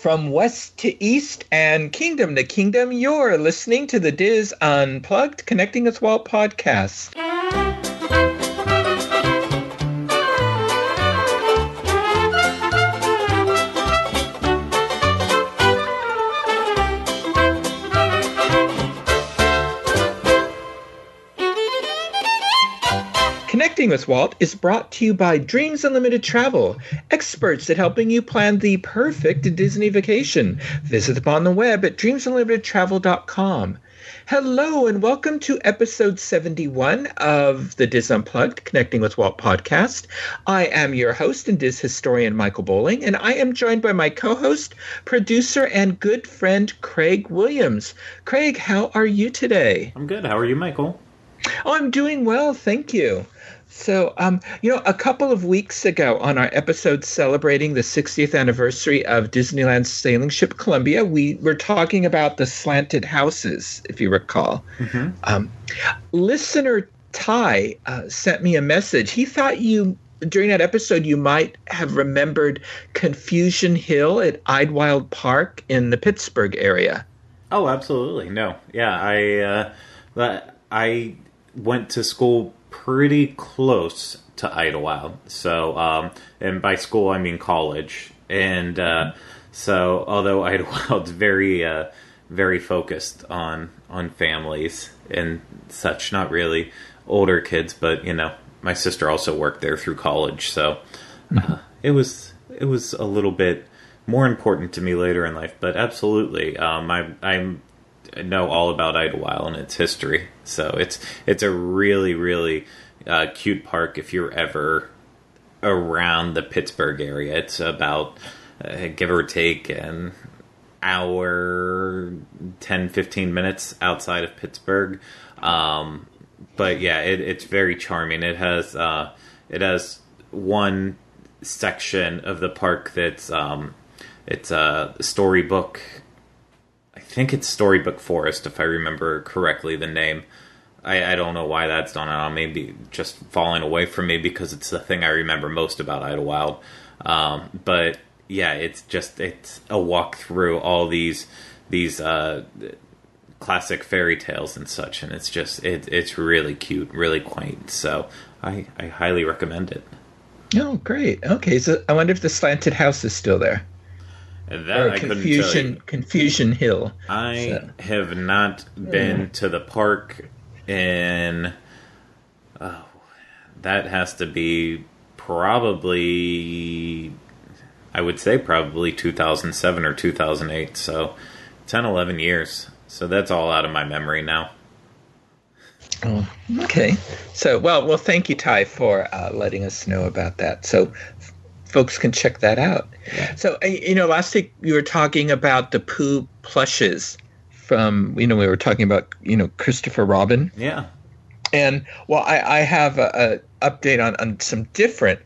From west to east and kingdom to kingdom, you're listening to the DIS Unplugged Connecting with Walt podcast. Connecting with Walt is brought to you by Dreams Unlimited Travel, experts at helping you plan the perfect Disney vacation. Visit them on the web at dreamsunlimitedtravel.com. Hello and welcome to episode 71 of the DIS Unplugged Connecting with Walt podcast. I am your host and DIS historian Michael Bowling, and I am joined by my co host, producer, and good friend Craig Williams. Craig, how are you today? I'm good. How are you, Michael? Oh, I'm doing well, thank you. So, um, you know, a couple of weeks ago on our episode celebrating the 60th anniversary of Disneyland's sailing ship Columbia, we were talking about the slanted houses, if you recall. Mm-hmm. Um, listener Ty uh, sent me a message. He thought you, during that episode, you might have remembered Confusion Hill at Idlewild Park in the Pittsburgh area. Oh, absolutely. No. Yeah, I, uh, I went to school pretty close to Idlewild. So, um, and by school I mean college. And uh, so, although Idlewild's very, uh, very focused on on families and such, not really older kids, but you know, my sister also worked there through college, so uh, it was it was a little bit more important to me later in life. But absolutely, um, I I'm know all about Idlewild and its history. So it's it's a really really uh, cute park if you're ever around the Pittsburgh area. It's about uh, give or take an hour 10 15 minutes outside of Pittsburgh. Um, but yeah, it, it's very charming. It has uh, it has one section of the park that's um, it's a storybook think it's Storybook Forest, if I remember correctly the name. I, I don't know why that's done. I maybe just falling away from me because it's the thing I remember most about Idlewild. Um, but yeah, it's just it's a walk through all these these uh, classic fairy tales and such, and it's just it, it's really cute, really quaint. So I I highly recommend it. Oh, great. Okay, so I wonder if the slanted house is still there. That or I Confusion Confusion Hill. I so. have not been mm. to the park in. Oh, that has to be probably. I would say probably 2007 or 2008. So 10, 11 years. So that's all out of my memory now. Oh, okay. So, well, well, thank you, Ty, for uh, letting us know about that. So, folks can check that out. So, you know, last week you were talking about the Pooh plushes from, you know, we were talking about, you know, Christopher Robin. Yeah. And well, I, I have a, a update on, on some different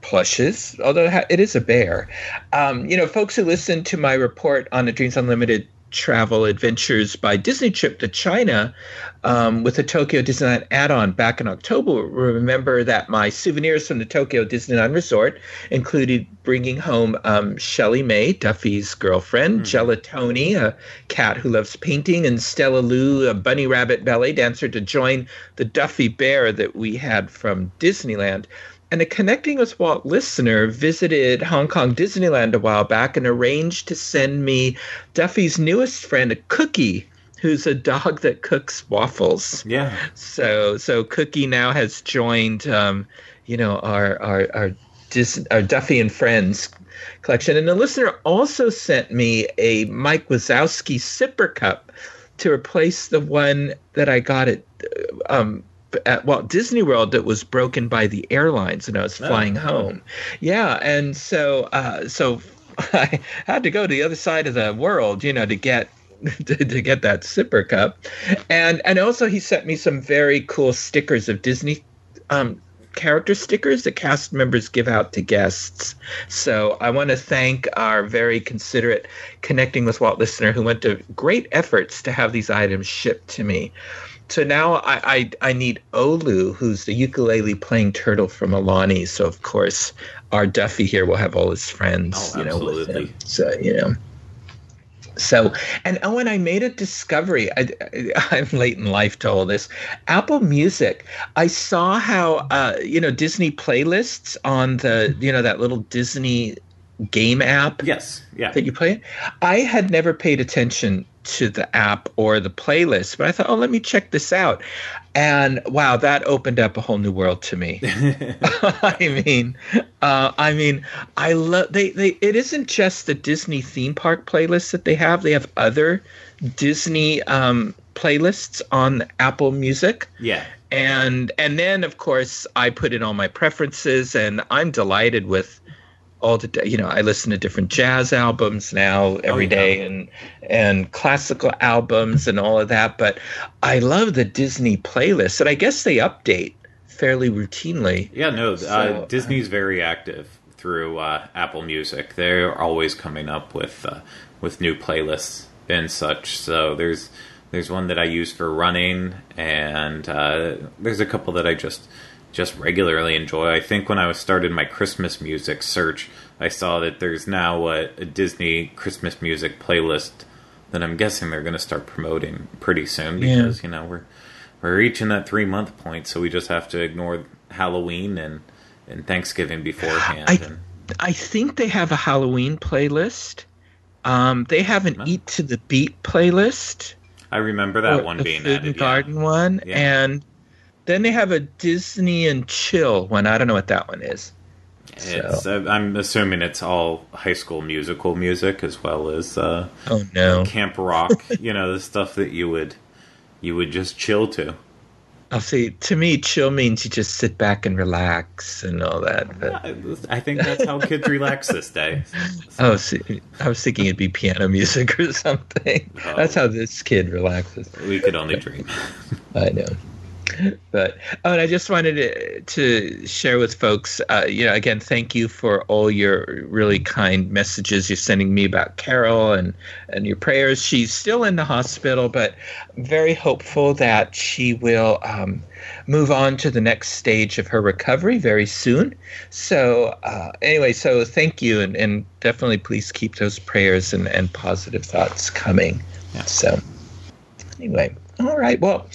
plushes, although it is a bear. Um, you know, folks who listen to my report on the Dreams Unlimited travel adventures by Disney trip to China um, with the Tokyo Disneyland add-on back in October. Remember that my souvenirs from the Tokyo Disneyland Resort included bringing home um, ShellieMay, Duffy's girlfriend, mm. Gelatoni, a cat who loves painting, and Stella Lou, a bunny rabbit ballet dancer, to join the Duffy Bear that we had from Disneyland. And a Connecting with Walt listener visited Hong Kong Disneyland a while back and arranged to send me Duffy's newest friend, a Cookie, who's a dog that cooks waffles. Yeah. So so Cookie now has joined, um, you know, our our our, Dis- our Duffy and Friends collection. And the listener also sent me a Mike Wazowski sipper cup to replace the one that I got at um, at Walt Disney World that was broken by the airlines and I was oh, flying oh. home. Yeah, and so uh, so I had to go to the other side of the world, you know, to get to, to, get that sipper cup, and and also he sent me some very cool stickers of Disney um, character stickers that cast members give out to guests. So I want to thank our very considerate connecting with Walt listener who went to great efforts to have these items shipped to me so now I, I, I need Olu, who's the ukulele playing turtle from Aulani. So of course our Duffy here will have all his friends, oh, you know, with him. So you know, So, and oh, and I made a discovery. I, am late in life to all this. Apple Music. I saw how uh, you know Disney playlists on the you know that little Disney game app. Yes, yeah. That you play. I had never paid attention to the app or the playlist, but I thought, oh, let me check this out. And wow, that opened up a whole new world to me. I mean, uh, I mean, I love they they. It isn't just the Disney theme park playlists that they have. They have other Disney um, playlists on Apple Music. Yeah. And and then of course I put in all my preferences, and I'm delighted with all the you know I listen to different jazz albums now every oh, yeah. day and and classical albums and all of that but I love the Disney playlist and I guess they update fairly routinely. Yeah no uh, so, uh, Disney's very active through uh, Apple Music. They're always coming up with uh, with new playlists and such. So there's there's one that I use for running and uh, there's a couple that I just just regularly enjoy. I think when I was started my Christmas music search, I saw that there's now a, a Disney Christmas music playlist that I'm guessing they're going to start promoting pretty soon because yeah. you know we're we're reaching that three month point, so we just have to ignore Halloween and and Thanksgiving beforehand. I, and, I think they have a Halloween playlist. Um, they have an Eat to the Beat playlist. I remember that one being food added, and garden one, yeah. and then they have a Disney and Chill one. I don't know what that one is. So. uh, I'm assuming it's all high school musical music as well as uh, oh no camp rock. you know the stuff that you would you would just chill to. I'll see. To me, chill means you just sit back and relax and all that. But... I think that's how kids relax this day. So. Oh, see, I was thinking it'd be piano music or something. Oh. That's how this kid relaxes. We could only dream. I know but oh, and I just wanted to, to share with folks, uh, you know, again, thank you for all your really kind messages you're sending me about Carol and and your prayers. She's still in the hospital, but very hopeful that she will um, move on to the next stage of her recovery very soon. So uh, anyway, so thank you, and, and definitely please keep those prayers and, and positive thoughts coming. Yeah. So anyway, all right, well.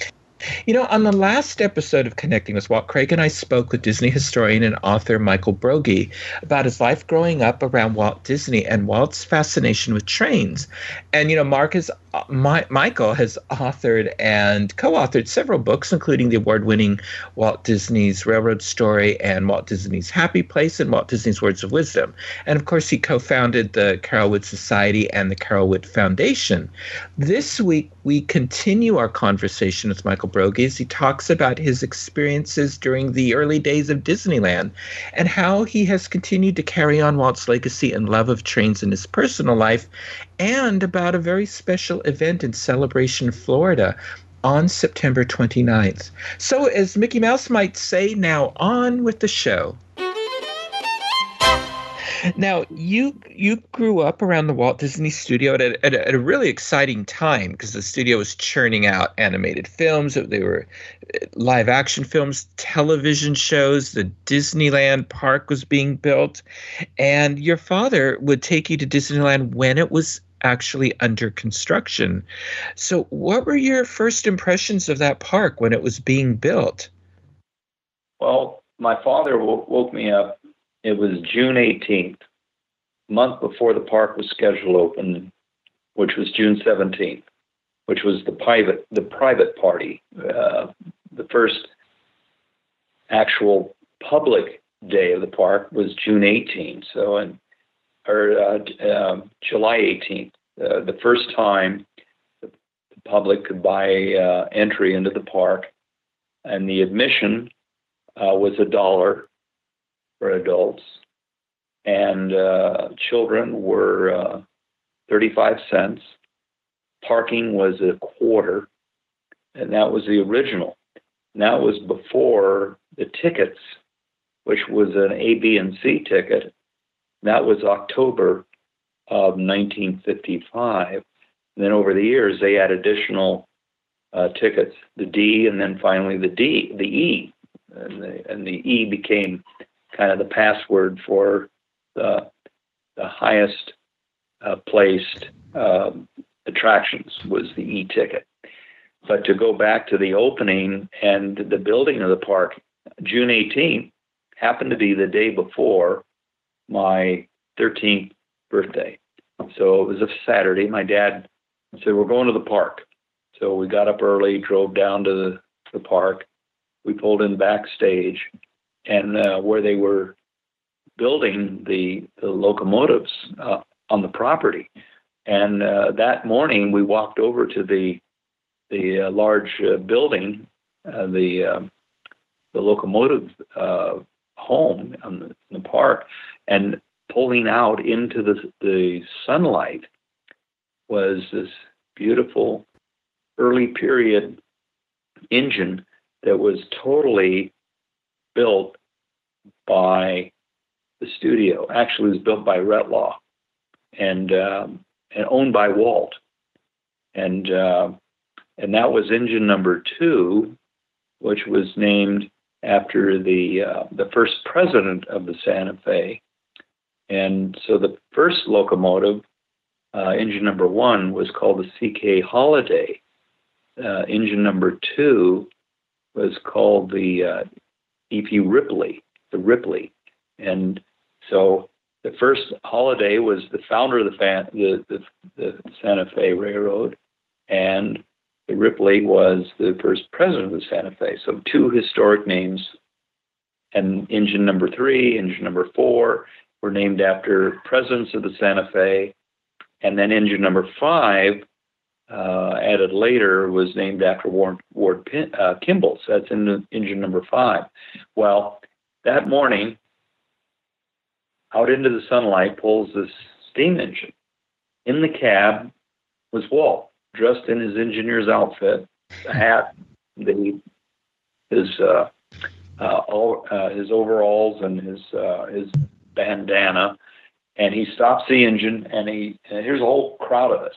You know, on the last episode of Connecting with Walt, Craig and I spoke with Disney historian and author Michael Broggie about his life growing up around Walt Disney and Walt's fascination with trains. And, you know, Mark uh, My, Michael has authored and co authored several books, including the award winning Walt Disney's Railroad Story and Walt Disney's Happy Place and Walt Disney's Words of Wisdom. And of course, he co founded the Carolwood Society and the Carolwood Foundation. This week, we continue our conversation with Michael As he talks about his experiences during the early days of Disneyland and how he has continued to carry on Walt's legacy and love of trains in his personal life, and about a very special event in Celebration, Florida on September 29th. So, as Mickey Mouse might say, now on with the show. Now, you you grew up around the Walt Disney Studio at a, at a, at a really exciting time because the studio was churning out animated films. They were uh, live action films, television shows. The Disneyland park was being built, and your father would take you to Disneyland when it was actually under construction. So, what were your first impressions of that park when it was being built? Well, my father woke me up it was June 18th, month before the park was scheduled open, which was June 17th, which was the private the private party, uh, the first actual public day of the park was June 18th. So, in or uh, uh, July 18th, uh, the first time the public could buy uh, entry into the park, and the admission uh, was a dollar for adults, and uh, children were uh, 35 cents. Parking was a quarter, and that was the original. And that was before the tickets, which was an A, B, and C ticket. That was October of 1955. And then over the years, they had additional uh, tickets, the D, and then finally the D, the E, and the, and the E became kind of the password for the, the highest uh, placed um, attractions was the e-ticket. But to go back to the opening and the building of the park, June 18th happened to be the day before my 13th birthday. So it was a Saturday. My dad said, We're going to the park. So we got up early, drove down to the, the park. We pulled in backstage, and uh, where they were building the, the locomotives uh, on the property. And uh, that morning, we walked over to the the uh, large uh, building, uh, the um, the locomotive home in the, in the park, and pulling out into the the sunlight was this beautiful early period engine that was totally built by the studio. Actually, it was built by Retlaw and um, and owned by Walt, and uh, and that was engine number two, which was named after the uh, the first president of the Santa Fe. And so the first locomotive, uh, engine number one, was called the CK Holliday. Uh, engine number two was called the uh, EP Ripley, the Ripley. And so the first Holliday was the founder of the, fan, the, the, the Santa Fe Railroad, and the Ripley was the first president of the Santa Fe. So two historic names. And engine number three, engine number four were named after presidents of the Santa Fe. And then engine number five, uh, added later, was named after Ward, Ward Pin, uh, Kimball. So that's in engine number five. Well, that morning, out into the sunlight pulls this steam engine. In the cab was Walt, dressed in his engineer's outfit, hat, the his uh, uh, all, uh, his overalls, and his uh, his bandana. And he stops the engine, and he and here's a whole crowd of us.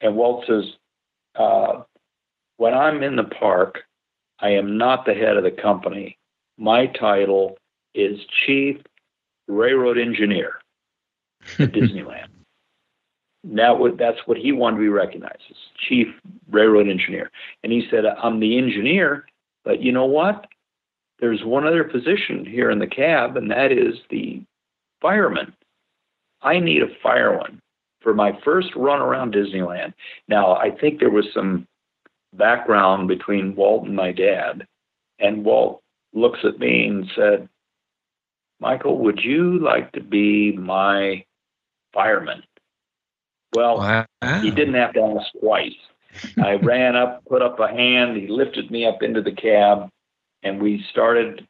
And Walt says, uh, "When I'm in the park, I am not the head of the company. My title is chief railroad engineer at Disneyland. That would, that's what he wanted to be recognized as chief railroad engineer. And he said, I'm the engineer, but you know what? There's one other position here in the cab, and that is the fireman. I need a fireman for my first run around Disneyland. Now, I think there was some background between Walt and my dad, and Walt looks at me and said, Michael, would you like to be my fireman? Well, wow. he didn't have to ask twice. I ran up, put up a hand, he lifted me up into the cab, and we started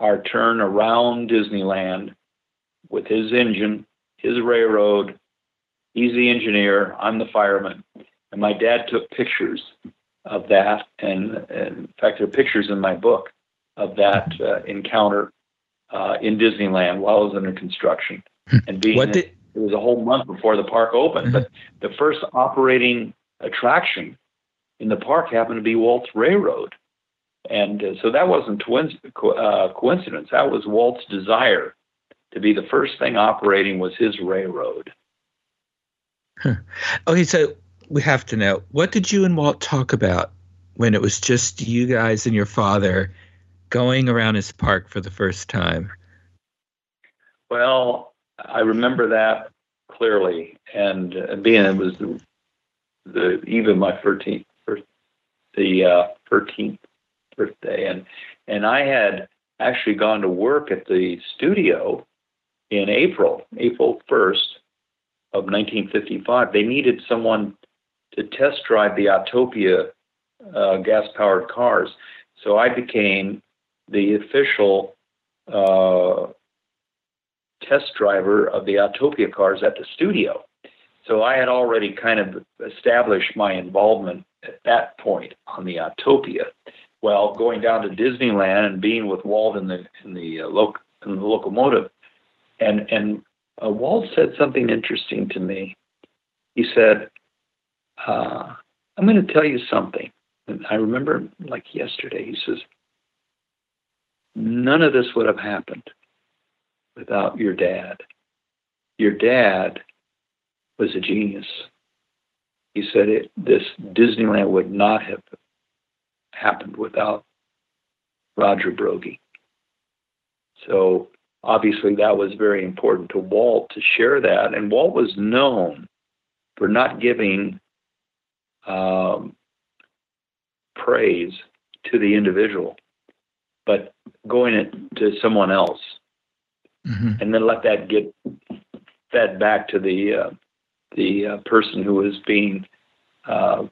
our turn around Disneyland with his engine, his railroad. He's the engineer, I'm the fireman. And my dad took pictures of that, and, and in fact, there are pictures in my book of that uh, encounter uh, in Disneyland while it was under construction. Hmm. And being what did, it was a whole month before the park opened, mm-hmm. but the first operating attraction in the park happened to be Walt's Railroad. And uh, so that wasn't twin, uh, coincidence. That was Walt's desire to be the first thing operating was his railroad. Huh. Okay, so we have to know what did you and Walt talk about when it was just you guys and your father going around his park for the first time? Well, I remember that clearly, and uh, being it was the, the my 13th, the uh, 13th birthday, and and I had actually gone to work at the studio in April, April 1st of 1955. They needed someone to test drive the Autopia uh, gas powered cars. So I became the official uh, test driver of the Autopia cars at the studio. So I had already kind of established my involvement at that point on the Autopia. Well, going down to Disneyland and being with Walt in the in the, uh, in the locomotive, and and uh, Walt said something interesting to me. He said, uh, "I'm going to tell you something." And I remember like yesterday. He says, None of this would have happened without your dad. Your dad was a genius. he said it, this Disneyland would not have happened without Roger Broggie. So obviously that was very important to Walt to share that. And Walt was known for not giving um, praise to the individual, but going it to someone else, mm-hmm. and then let that get fed back to the uh, the uh, person who was being uh,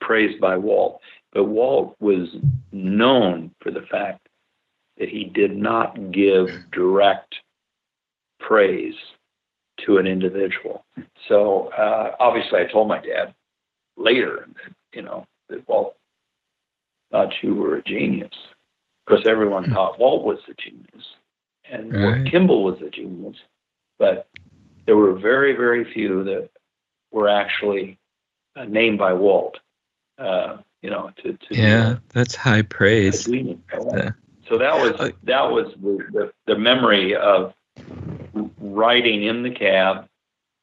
praised by Walt. But Walt was known for the fact that he did not give direct praise to an individual. So uh, obviously, I told my dad later that you know that Walt thought you were a genius because everyone hmm. thought Walt was a genius and right. Kimball was a genius, but there were very very few that were actually uh, named by Walt. Uh, you know, to, to yeah, that's high praise. Yeah. So that was uh, that was the, the, the memory of riding in the cab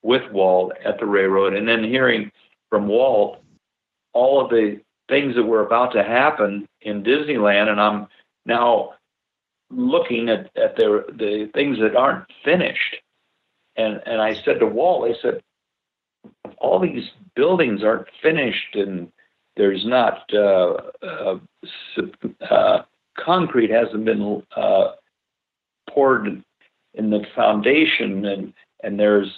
with Walt at the railroad, and then hearing from Walt all of the things that were about to happen in Disneyland, and I'm now looking at, at the the things that aren't finished. And and I said to Walt, I said, all these buildings aren't finished, and there's not uh, uh, uh, concrete hasn't been uh, poured in the foundation, and and there's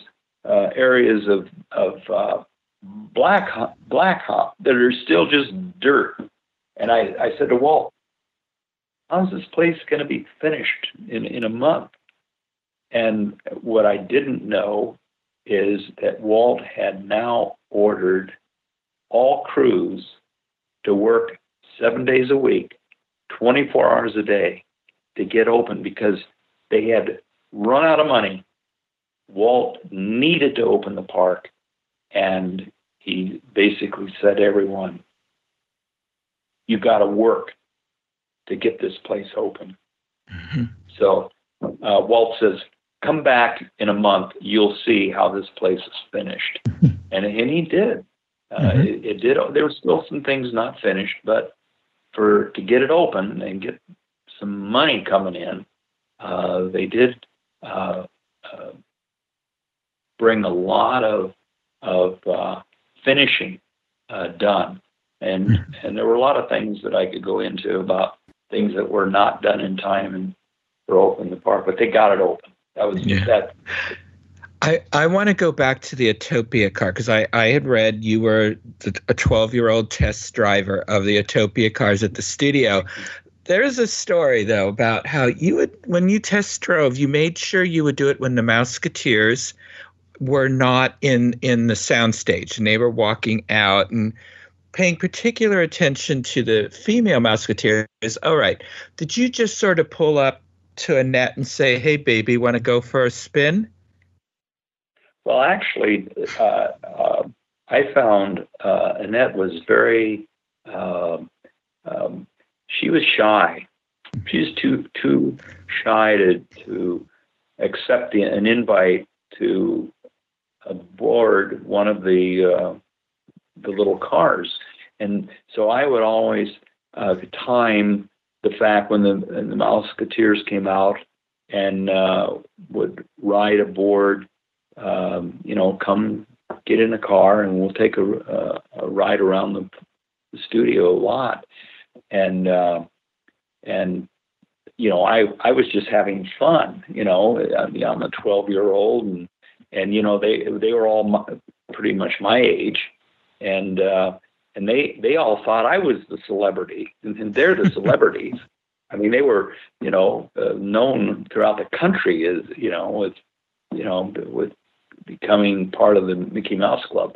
uh, areas of of uh, black black hop that are still just dirt. And I, I said to Walt, how's this place going to be finished in, in a month? And what I didn't know is that Walt had now ordered all crews to work seven days a week, 24 hours a day to get open because they had run out of money. Walt needed to open the park, and he basically said to everyone, You've got to work to get this place open. Mm-hmm. So uh, Walt says, Come back in a month, you'll see how this place is finished. and, and he did. Uh, mm-hmm. it, it did. There were still some things not finished, but for to get it open and get some money coming in, uh, they did uh, uh, bring a lot of of uh, finishing uh, done, and mm-hmm. and there were a lot of things that I could go into about things that were not done in time and for opening the park, but they got it open. That was yeah. that. I, I want to go back to the Autopia car because I, I had read you were a 12 year old test driver of the Autopia cars at the studio. There's a story though about how you would when you test drove, you made sure you would do it when the Mouseketeers were not in in the soundstage and they were walking out and paying particular attention to the female Mouseketeers. All right, did you just sort of pull up to Annette and say, "Hey, baby, want to go for a spin"? Well, actually, uh, uh, I found uh, Annette was very. Um, um, she was shy. She's too too shy to to accept the, an invite to board one of the uh, the little cars, and so I would always uh, time the fact when the, the Mouseketeers came out and uh, would ride aboard. Um, you know, come get in a car and we'll take a, a, a ride around the, the, studio a lot, and uh, and you know, I I was just having fun. You know, I'm a 12 year old and and you know they they were all my, pretty much my age, and uh, and they they all thought I was the celebrity, and, they're the celebrities. I mean, they were you know uh, known throughout the country as you know with you know with becoming part of the Mickey Mouse Club.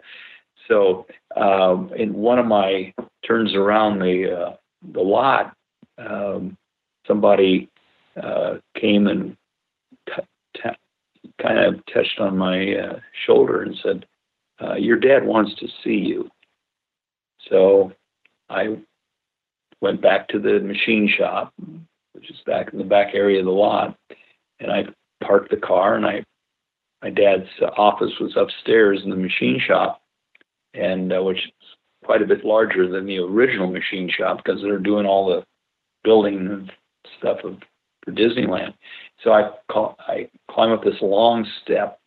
So um, in one of my turns around the uh, the lot, um, somebody uh, came and t- t- kind of touched on my uh, shoulder and said, uh, "Your dad wants to see you." So I went back to the machine shop, which is back in the back area of the lot, and I parked the car. And I, my dad's office was upstairs in the machine shop, and uh, which is quite a bit larger than the original machine shop because they're doing all the building and stuff of, for Disneyland. So I call, I climb up this long step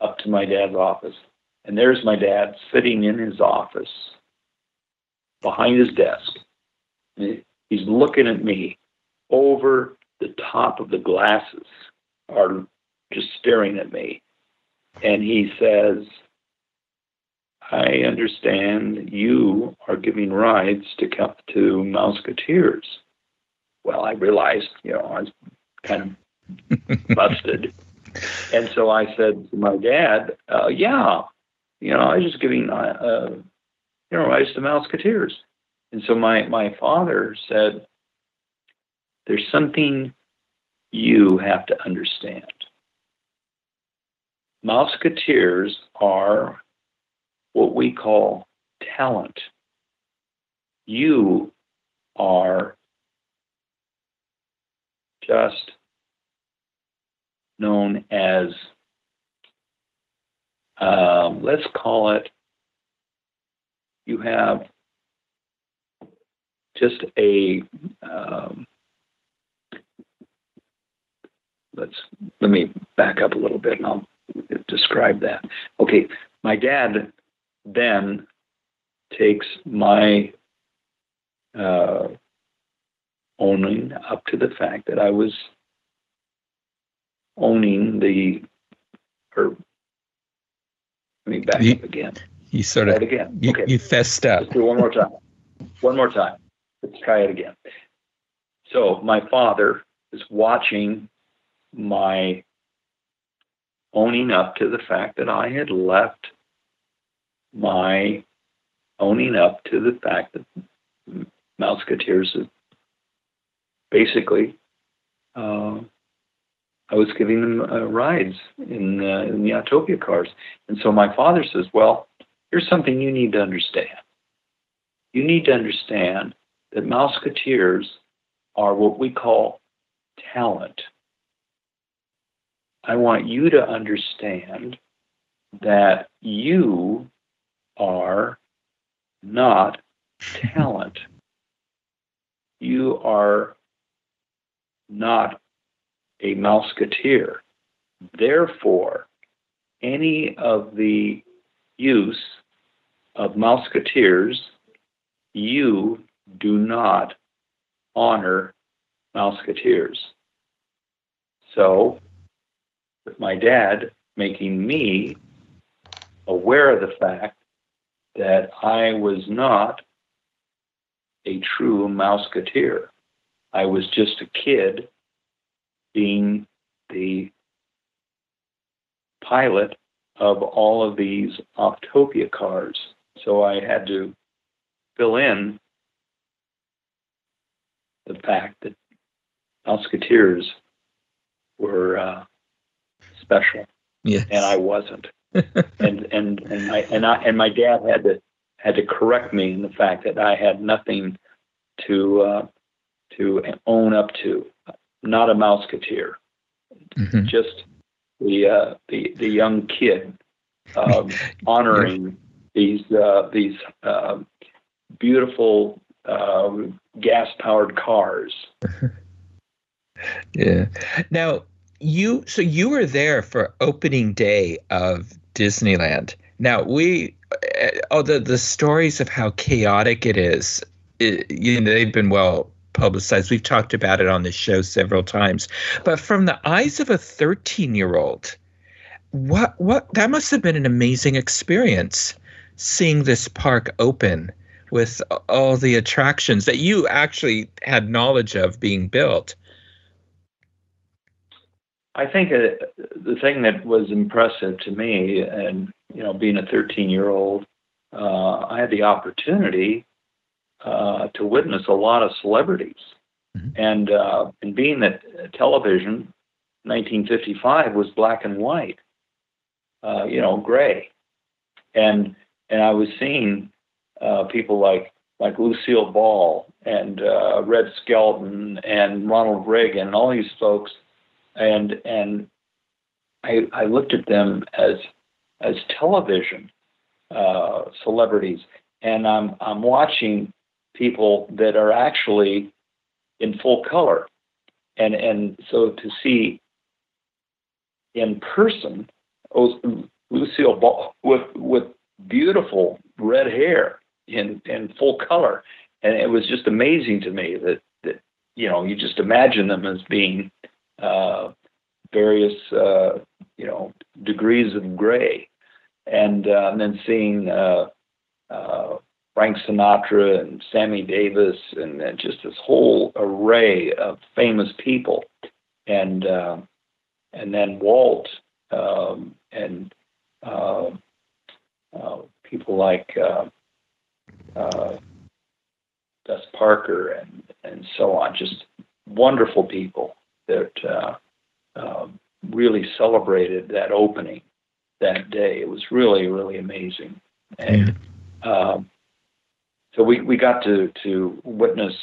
up to my dad's office, and there's my dad sitting in his office behind his desk. He's looking at me over the top of the glasses, are just staring at me. And he says, I understand you are giving rides to to Mouseketeers. Well, I realized, you know, I was kind of busted. And so I said to my dad, uh, yeah, you know, I was just giving, uh, uh, you know, rides to Mouseketeers. And so my, my father said, there's something you have to understand. Mouseketeers are what we call talent. You are just known as, um, let's call it, you have just a, um, let's, let me back up a little bit and I'll describe that. Okay, my dad then takes my uh, owning up to the fact that I was owning the, or let me back you, up again. You sort of, again. You, okay. you fessed up. Let's do one more time. One more time. Let's try it again. So my father is watching my owning up to the fact that I had left my owning up to the fact that Mouseketeers basically uh, I was giving them uh, rides in, uh, in the Autopia cars. And so my father says, Well, here's something you need to understand. You need to understand that Mouseketeers are what we call talent. I want you to understand that you are not talent. You are not a Mouseketeer. Therefore, any of the use of Mouseketeers, you do not honor Mouseketeers. So, with my dad making me aware of the fact that I was not a true Mouseketeer. I was just a kid being the pilot of all of these Autopia cars. So I had to fill in the fact that Mouseketeers were uh, special, yes. and I wasn't. and and and I and I and my dad had to had to correct me in the fact that I had nothing to uh, to own up to. Not a Mouseketeer, mm-hmm. just the uh, the the young kid um, honoring these uh, these uh, beautiful um, gas powered cars. yeah. Now you so you were there for opening day of Disneyland. Now we eh, oh the the stories of how chaotic it is. It, you know they've been well publicized. We've talked about it on the show several times. But from the eyes of a 13 year old, what what that must have been an amazing experience seeing this park open with all the attractions that you actually had knowledge of being built. I think uh, the thing that was impressive to me, and you know, being a 13 year old, uh, I had the opportunity uh, to witness a lot of celebrities, mm-hmm. and uh, and being that television, 1955 was black and white, uh, you know, gray, and and I was seeing uh, people like like Lucille Ball and uh, Red Skelton and Ronald Reagan, and all these folks, and and I I looked at them as as television, uh, celebrities, and I'm I'm watching people that are actually in full color, and and so to see in person Lucille Ball with with beautiful red hair in in full color, and it was just amazing to me that that you know you just imagine them as being uh, various uh, you know degrees of gray, and, uh, and then seeing uh, uh, Frank Sinatra and Sammy Davis and, and, just this whole array of famous people, and uh, and then Walt um, and people like uh, uh, Gus Parker and and so on. Just wonderful people that uh, um, really celebrated that opening that day. It was really really amazing, and um, so we we got to to witness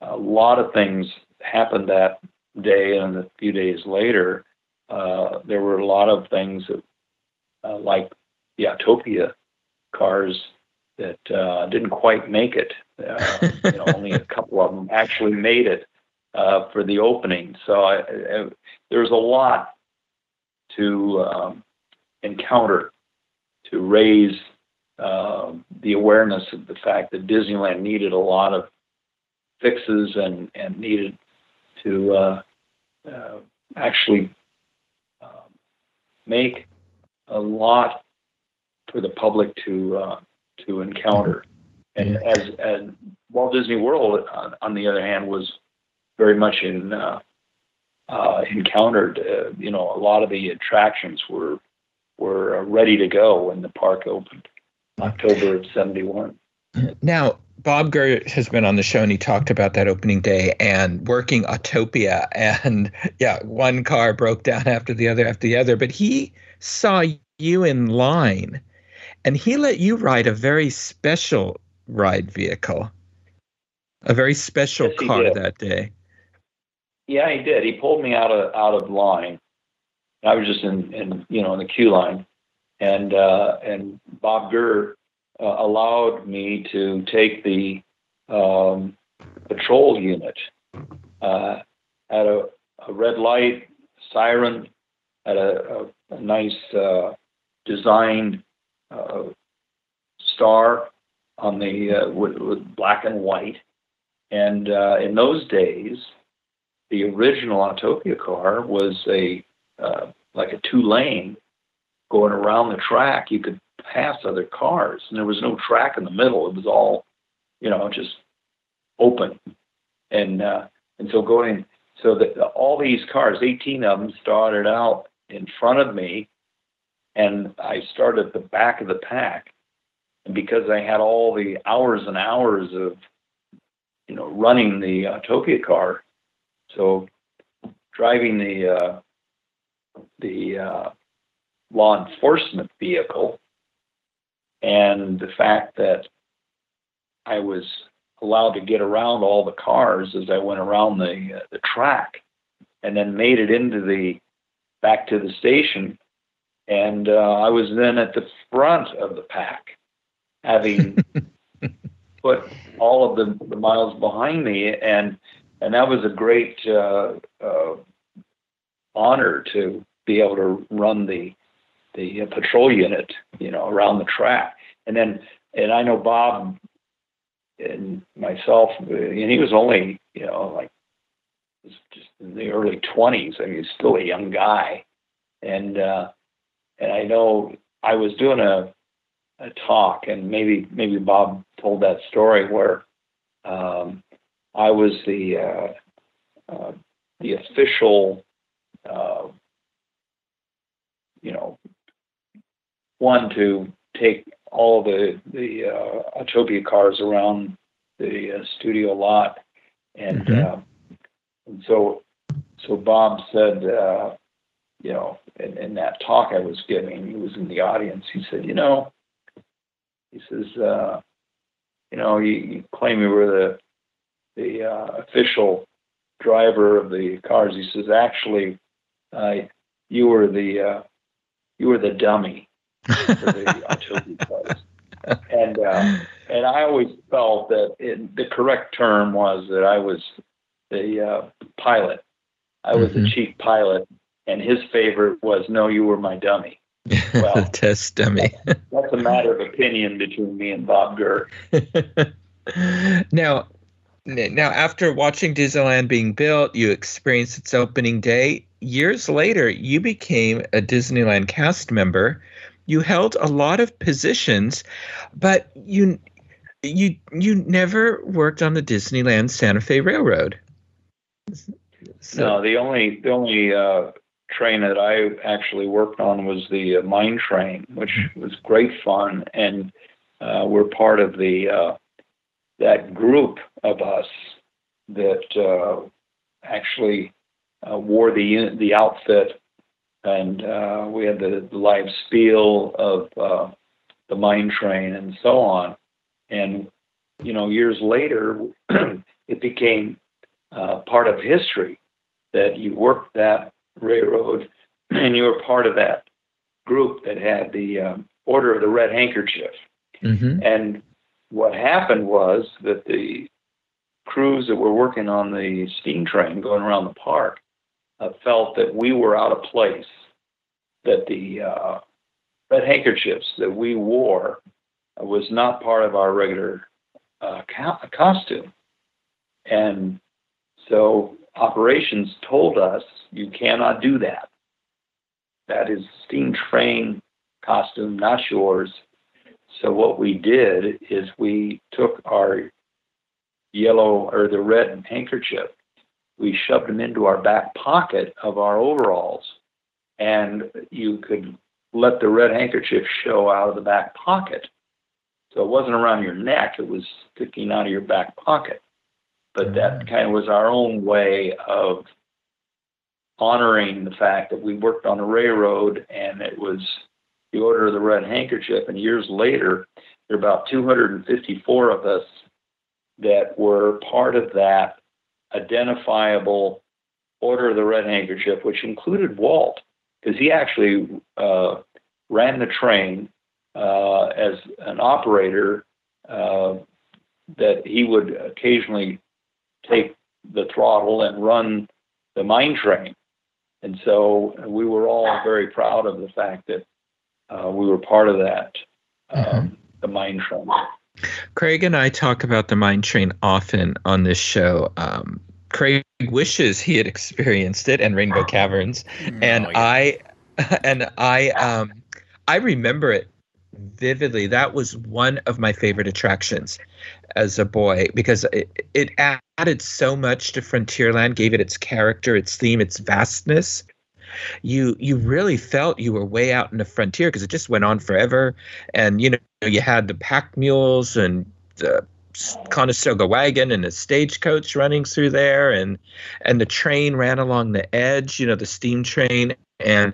a lot of things happen that day and a few days later. Uh, there were a lot of things that, uh, like the Autopia cars that uh, didn't quite make it. Uh, you know, only a couple of them actually made it uh, for the opening. So I, I, there's a lot to um, encounter to raise um, the awareness of the fact that Disneyland needed a lot of fixes and, and needed to uh, uh, actually um, make a lot for the public to uh, to encounter. And as, as Walt Disney World, on, on the other hand, was very much in uh, uh, encountered. Uh, you know, a lot of the attractions were were ready to go when the park opened, October of '71. Now, Bob Gurr has been on the show and he talked about that opening day and working Autopia. And yeah, one car broke down after the other after the other. But he saw you in line and he let you ride a very special ride vehicle, a very special yes, car that day. Yeah, he did. He pulled me out of out of line. I was just in, in you know in the queue line, and uh, and Bob Gurr uh, allowed me to take the um, patrol unit uh, at a, a, red light siren at a, a, a nice uh, designed uh, star on the uh, with, with, black and white. And in those days, the original Autopia car was a uh, like a two lane going around the track. You could pass other cars, and there was no track in the middle. It was all, you know, just open. And uh, and so going, so that all these cars, 18 of them, started out in front of me and I started at the back of the pack. And because I had all the hours and hours of, you know, running the Autopia car, so driving the uh, the uh, law enforcement vehicle, and the fact that I was allowed to get around all the cars as I went around the uh, the track, and then made it into the back to the station. And uh, I was then at the front of the pack, having put all of the, the, miles behind me, and and that was a great uh, uh, honor to be able to run the the patrol unit, you know, around the track, and then and I know Bob and myself, and he was only you know like just in the early twenties. I mean, he's still a young guy, and uh, and I know I was doing a a talk, and maybe maybe Bob told that story where um, I was the uh, uh, the official, uh, you know, one to take all the the uh, Autopia cars around the uh, studio lot, and mm-hmm. Uh, and so so Bob said, uh, you know, in, in that talk I was giving, he was in the audience. He said, you know, he says, uh, you know, you, you claim you were the the uh, official driver of the cars. He says, actually, uh, you were the uh, you were the dummy. for the plays. And uh, and I always felt that it, the correct term was that I was the uh, pilot. I was Mhm. the chief pilot, and his favorite was "No, you were my dummy." Well- Test dummy. That's a matter of opinion between me and Bob Gurr. now, now after watching Disneyland being built, you experienced its opening day. Years later, you became a Disneyland cast member. You held a lot of positions, but you you you never worked on the Disneyland Santa Fe Railroad. So, No, the only the only uh, train that I actually worked on was the uh, mine train, which was great fun, and uh, we're part of the uh, that group of us that uh, actually uh, wore the the outfit, and uh, we had the, the live spiel of uh, the mine train and so on, and you know years later it became uh, part of history that you worked that railroad and you were part of that group that had the um, Order of the Red Handkerchief. mhm. And what happened was that the crews that were working on the steam train going around the park uh, felt that we were out of place, that the uh, red handkerchiefs that we wore was not part of our regular uh, co- costume. And so operations told us you cannot do that. That is steam train costume, not yours. So what we did is we took our yellow or the red handkerchief, we shoved them into our back pocket of our overalls, and you could let the red handkerchief show out of the back pocket. So it wasn't around your neck; it was sticking out of your back pocket. But that mm-hmm. kind of was our own way of honoring the fact that we worked on a railroad and it was the Order of the Red Handkerchief. And years later, there are about 254 of us that were part of that identifiable Order of the Red Handkerchief, which included Walt, because he actually uh, ran the train uh, as an operator. Uh, that he would occasionally take the throttle and run the mine train. And so we were all very proud of the fact that uh, we were part of that, um, the mine train. Craig and I talk about the mine train often on this show. Um, Craig wishes he had experienced it and Rainbow Caverns, and Oh, yeah. I and I um, I remember it vividly. That was one of my favorite attractions as a boy because it, it added so much to Frontierland, gave it its character, its theme, its vastness. You you really felt you were way out in the frontier because it just went on forever, and you know you had the pack mules and the Conestoga wagon and a stagecoach running through there, and and the train ran along the edge, you know, the steam train, and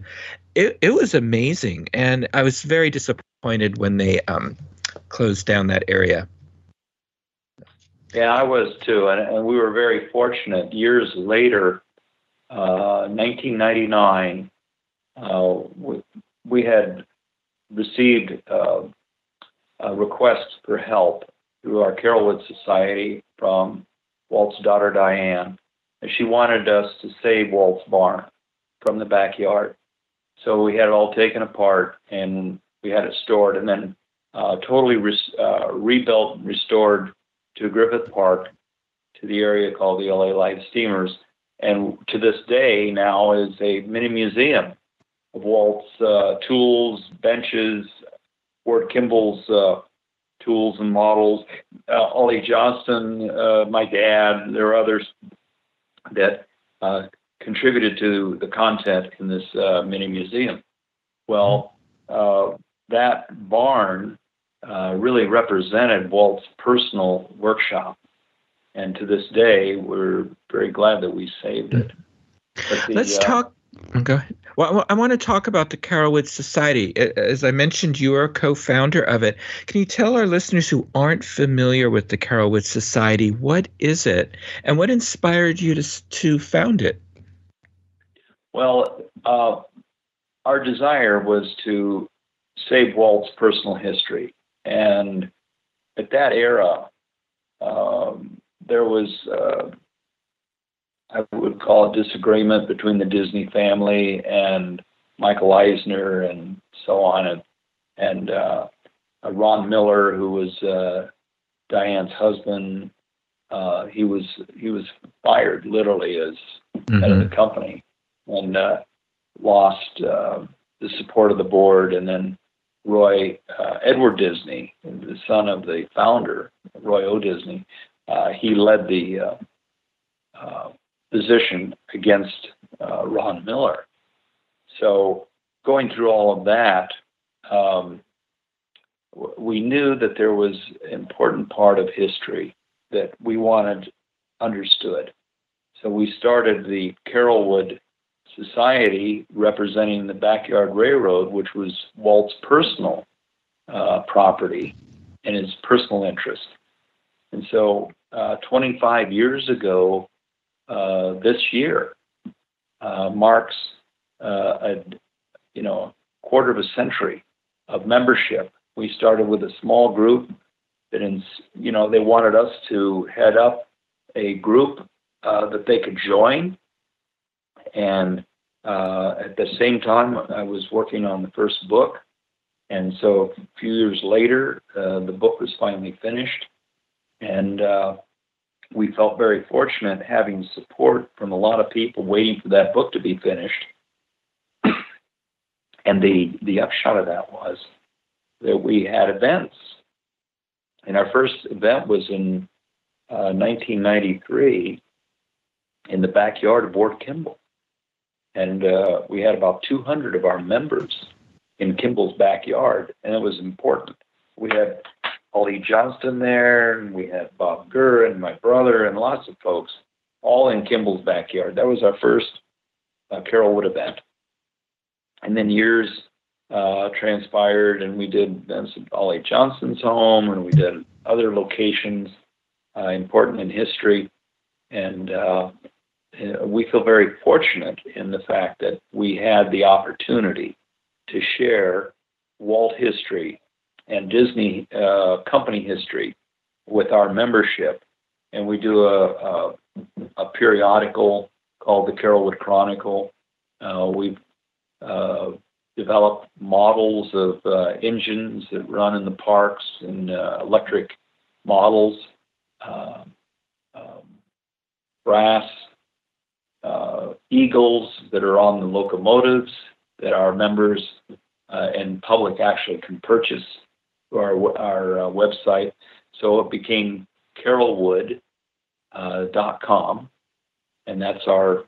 it it was amazing. And I was very disappointed when they um, closed down that area. Yeah, I was too, and, and we were very fortunate. Years later, uh, 1999, uh, we, we had received uh, a request for help through our Carolwood Society from Walt's daughter Diane, and she wanted us to save Walt's barn from the backyard. So we had it all taken apart and we had it stored, and then uh, totally uh, rebuilt, and restored to Griffith Park, to the area called the LA Live Steamers, and to this day now is a mini museum of Walt's uh, tools, benches, Ward Kimball's uh, tools and models, uh, Ollie Johnston, uh, my dad, there are others that uh, contributed to the content in this uh, mini museum. Well, that barn really represented Walt's personal workshop. And to this day, we're very glad that we saved it. The, Let's uh, talk. Go ahead. Well, I want to talk about the Carolwood Society. As I mentioned, you are a co-founder of it. Can you tell our listeners who aren't familiar with the Carolwood Society what is it, and what inspired you to to found it? Well, uh, our desire was to save Walt's personal history. And at that era, um, there was, uh, I would call it disagreement between the Disney family and Michael Eisner and so on, and, and uh, Ron Miller, who was uh, Diane's husband. Uh, he was he was fired literally as mm-hmm. head of the mm-hmm. company, and uh, lost uh, the support of the board. And then Roy uh, Edward Disney, the son of the founder, Roy O. Disney, uh, he led the uh, position against Ron Miller. So going through all of that. Um, we knew that there was an important part of history that we wanted understood. So we started the Carolwood Society representing the Backyard Railroad, which was Walt's personal uh, property and his personal interest. And so uh, 25 years ago, uh, this year, uh, marks uh, a you know quarter of a century of membership we started with a small group that, in, you know, they wanted us to head up a group uh, that they could join. And uh, at the same time, I was working on the first book. And so a few years later, the book was finally finished. And uh, we felt very fortunate having support from a lot of people waiting for that book to be finished. and the, the upshot of that was that we had events. And our first event was in uh, 1993 in the backyard of Ward Kimball. And uh, we had about 200 of our members in Kimball's backyard, and it was important. We had Ollie Johnston there, and we had Bob Gurr and my brother, and lots of folks, all in Kimball's backyard. That was our first uh, Carolwood event. And then years uh, transpired, and we did Vincent Ollie Johnston's home, and we did other locations uh, important in history. And uh, we feel very fortunate in the fact that we had the opportunity to share Walt history and Disney uh, company history with our membership. And we do a, a, a periodical called the Carolwood Chronicle. Uh, we've uh, develop models of uh, engines that run in the parks and uh, electric models, uh, um, brass uh, eagles that are on the locomotives that our members uh, and public actually can purchase our, our uh, website. So it became carolwood.com, and that's our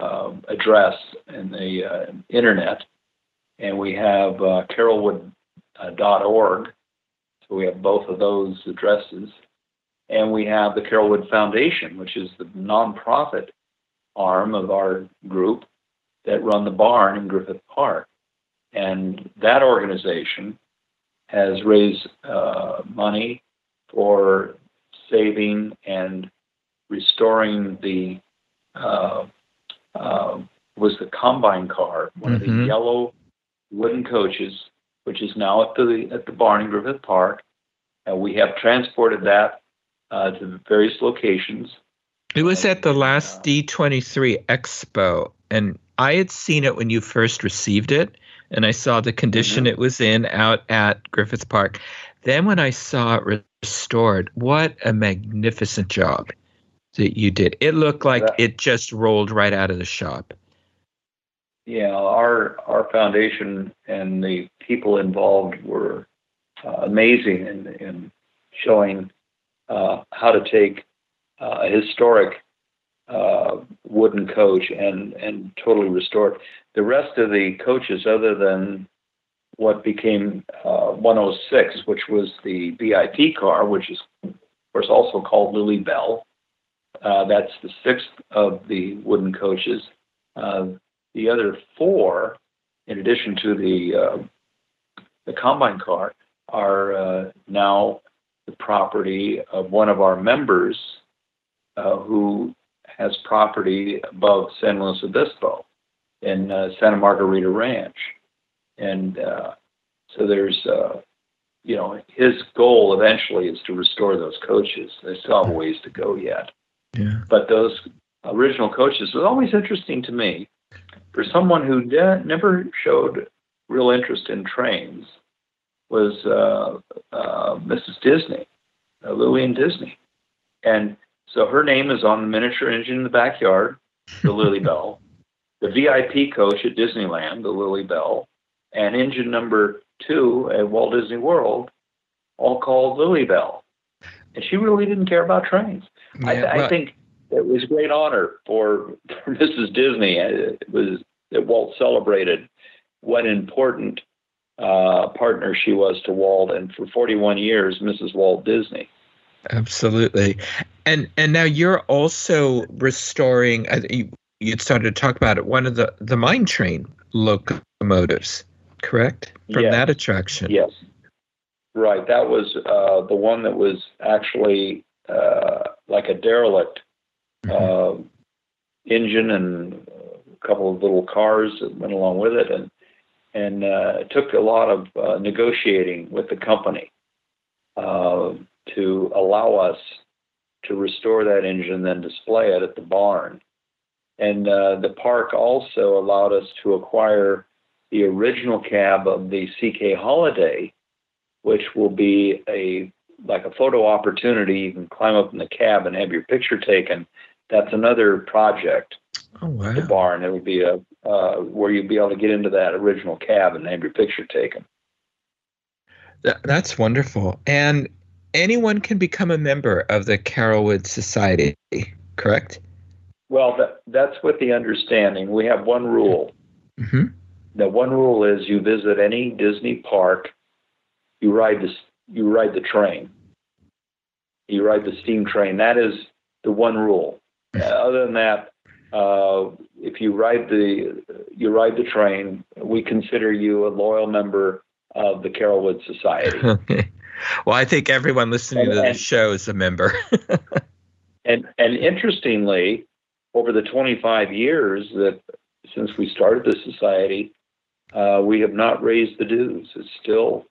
um, address in the internet and we have uh, carolwood.org. So we have both of those addresses. And we have the Carolwood Foundation, which is the nonprofit arm of our group that run the barn in Griffith Park. And that organization has raised uh, money for saving and restoring the uh, uh, was the combine car, one mm-hmm. of the mm-hmm. yellow wooden coaches, which is now at the at the barn in Griffith Park. And we have transported that uh, to various locations. It was at the last uh, D23 Expo, and I had seen it when you first received it, and I saw the condition mm-hmm. it was in out at Griffith Park. Then when I saw it restored, what a magnificent job that you did. It looked like that, it just rolled right out of the shop yeah, our our foundation and the people involved were uh, amazing in, in showing uh, how to take uh, a historic uh, wooden coach and and totally restore it. The rest of the coaches, other than what became uh, 106, which was the VIP car, which is of course also called Lilly Belle. Uh, that's the sixth of the wooden coaches. The other four, in addition to the uh, the combine car, are uh, now the property of one of our members uh, who has property above San Luis Obispo in uh, Santa Margarita Ranch. And uh, So there's, uh, you know, his goal eventually is to restore those coaches. They still have a ways to go yet. Yeah. But those original coaches was always interesting to me. For someone who de- never showed real interest in trains, was uh, uh, Mrs. Disney, uh, Lillian Disney, and so her name is on the miniature engine in the backyard, the Lilly Belle, the VIP coach at Disneyland, the Lilly Belle, and engine number two at Walt Disney World, all called Lilly Belle. And she really didn't care about trains. Yeah, I, well- I think it was a great honor for, for Mrs. Disney. It was that Walt celebrated what important uh, partner she was to Walt, and for 41 years, Mrs. Walt Disney. Absolutely, and and now you're also restoring. I think you you started to talk about it. One of the the mine train locomotives, correct? From Yes. that attraction. Yes, right. That was uh, the one that was actually uh, like a derelict Mhm. uh, engine and a couple of little cars that went along with it, and and uh, it took a lot of uh, negotiating with the company uh, to allow us to restore that engine and then display it at the barn. And uh, the park also allowed us to acquire the original cab of the CK Holliday, which will be a like a photo opportunity. You can climb up in the cab and have your picture taken. That's another project Oh wow. the barn. It would be a uh, where you'd be able to get into that original cab and have your picture taken. That, that's wonderful. And anyone can become a member of the Carolwood Society, correct? Well, that, that's with the understanding. We have one rule. hmm The one rule is you visit any Disney park, you ride the you ride the train. You ride the steam train. That is the one rule. Uh, other than that, uh, if you ride the you ride the train, we consider you a loyal member of the Carolwood Society. Okay. Well, I think everyone listening to And- the and- show is a member. And and interestingly, over the 25 years that since we started the society, uh, we have not raised the dues. It's still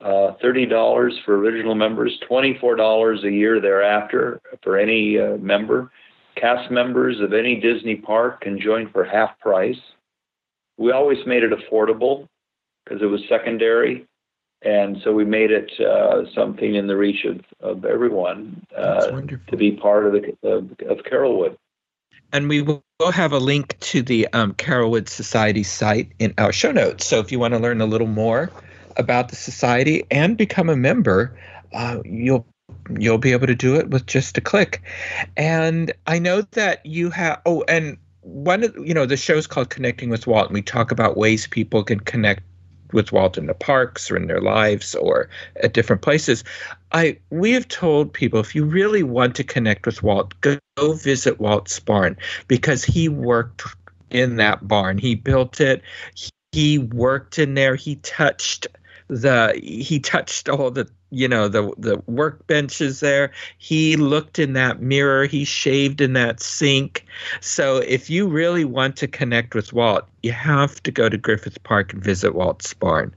uh, $30 for original members, $24 a year thereafter for any uh, member. Cast members of any Disney park can join for half price. We always made it affordable because it was secondary. And so we made it uh, something in the reach of, of everyone uh, to be part of the of, of Carolwood. And we will have a link to the um, Carolwood Society site in our show notes. So if you want to learn a little more about the society and become a member, uh, you'll you'll be able to do it with just a click. And I know that you have. Oh, and one of you know the show's called Connecting with Walt, and we talk about ways people can connect with Walt in the parks or in their lives or at different places. I we have told people if you really want to connect with Walt, go, go visit Walt's barn because he worked in that barn. He built it. He worked in there. He touched the he touched all the you know the the workbenches there. He looked in that mirror. He shaved in that sink. So if you really want to connect with Walt, you have to go to Griffith Park and visit Walt's barn.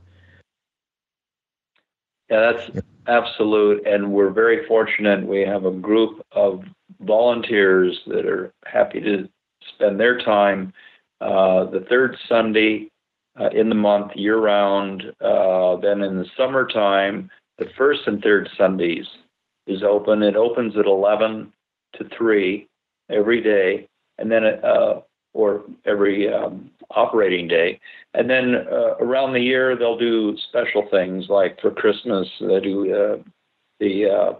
Yeah, that's absolute. And we're very fortunate. We have a group of volunteers that are happy to spend their time uh, the third Sunday uh, in the month year round. Uh, then in the summertime, the first and third Sundays is open. It opens at 11 to 3 every day. And then, uh, or every um, operating day. And then uh, around the year, they'll do special things like for Christmas, they do uh, the uh,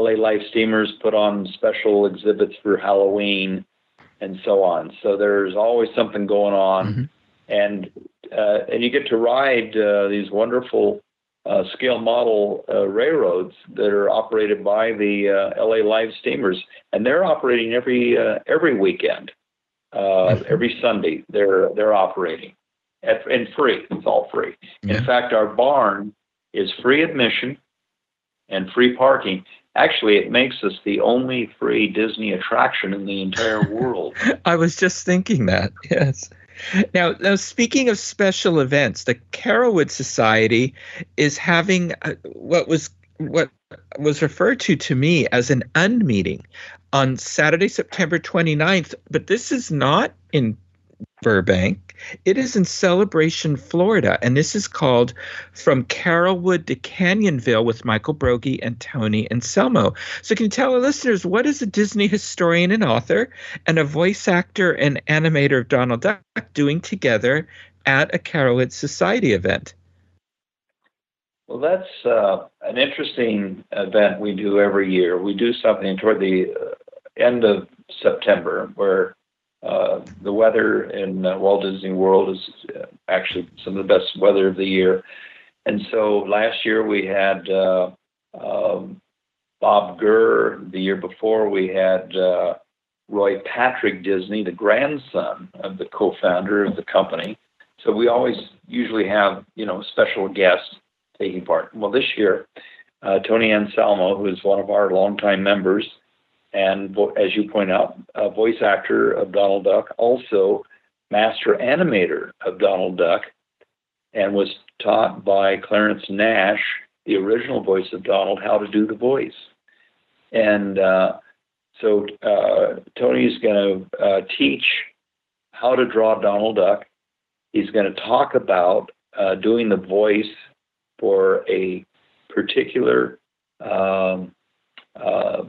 LA Live Steamers put on special exhibits for Halloween and so on. So there's always something going on. Mhm. And uh, and you get to ride uh, these wonderful uh, scale model uh, railroads that are operated by the uh, LA Live Steamers, and they're operating every uh, every weekend, uh, Mhm. every Sunday. They're they're operating, at, and free. It's all free. Yeah. In fact, our barn is free admission and free parking. Actually, it makes us the only free Disney attraction in the entire world. I was just thinking that. Yes. Now, now, speaking of special events, the Carolwood Society is having uh, what was what was referred to to me as an unmeeting on Saturday, September 29th. But this is not in Burbank. It is in Celebration, Florida, and this is called From Carolwood to Canyonville with Michael Broggie and Tony Anselmo. So, can you tell our listeners what is a Disney historian and author and a voice actor and animator of Donald Duck doing together at a Carolwood Society event? Well, that's uh, an interesting event we do every year. We do something toward the uh, end of September where uh, the weather in uh, Walt Disney World is uh, actually some of the best weather of the year. And so last year we had uh, um, Bob Gurr. The year before we had uh, Roy Patrick Disney, the grandson of the co-founder of the company. So we always usually have you know special guests taking part. Well, this year, Tony Anselmo, who is one of our longtime members, and as you point out, a voice actor of Donald Duck, also master animator of Donald Duck, and was taught by Clarence Nash, the original voice of Donald, how to do the voice. And uh, so uh, Tony's going to uh, teach how to draw Donald Duck. He's going to talk about uh, doing the voice for a particular um, uh,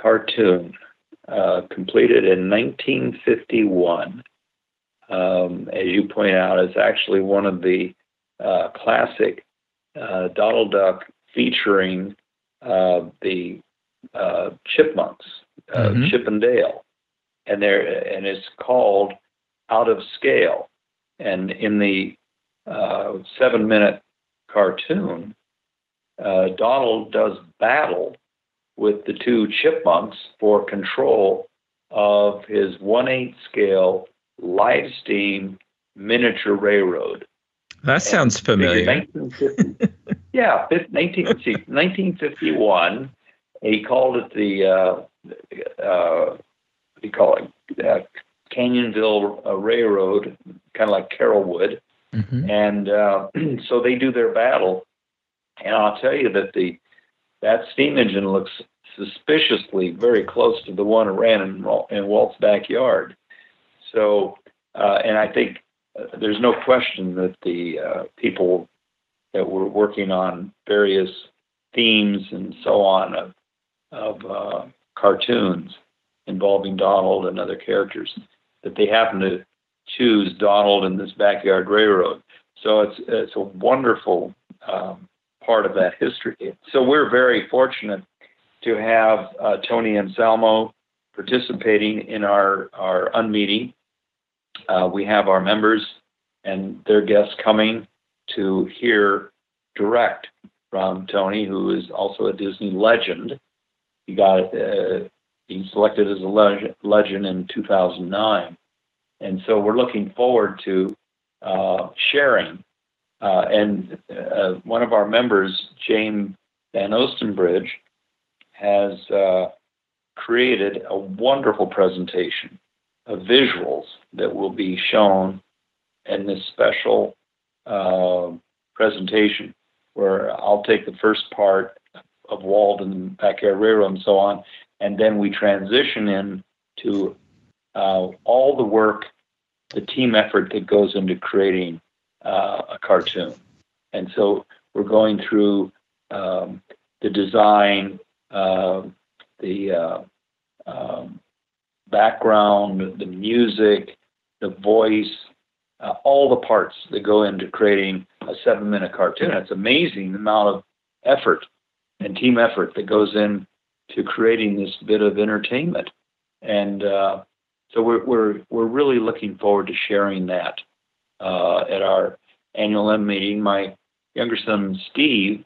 cartoon uh, completed in 1951. Um, as you point out, it's actually one of the uh, classic uh, Donald Duck featuring uh, the uh, chipmunks, uh, mm-hmm. Chip and Dale, and there and it's called Out of Scale. And in the seven-minute cartoon, Donald does battle with the two chipmunks for control of his 1 8 scale live steam miniature railroad. That sounds familiar. 1950, yeah, 19, 1951. He called it the, uh, uh, what do you call it? Uh, Canyonville uh, Railroad, kind of like Carolwood. Mm-hmm. And uh, so they do their battle. And I'll tell you that the that steam engine looks suspiciously very close to the one that ran in, in Walt's backyard. So, uh, and I think uh, there's no question that the uh, people that were working on various themes and so on of, of uh, cartoons involving Donald and other characters, that they happened to choose Donald in this backyard railroad. So it's it's a wonderful um, part of that history. So we're very fortunate to have uh, Tony Anselmo participating in our, our unmeeting. Uh, we have our members and their guests coming to hear direct from Tony, who is also a Disney legend. He got uh, he selected as a legend, in 2009, and so we're looking forward to uh, sharing uh, and uh, one of our members, James Van Ostenbridge, has uh, created a wonderful presentation of visuals that will be shown in this special uh, presentation where I'll take the first part of Backyard Railroad and so on, and then we transition in to uh, all the work, the team effort that goes into creating uh, a cartoon. And so we're going through um, the design, uh, the uh, um, background, the music, the voice, uh, all the parts that go into creating a seven minute cartoon. It's amazing the amount of effort and team effort that goes in to creating this bit of entertainment. And uh, so we're, we're, we're really looking forward to sharing that uh, at our annual M meeting, my younger son Steve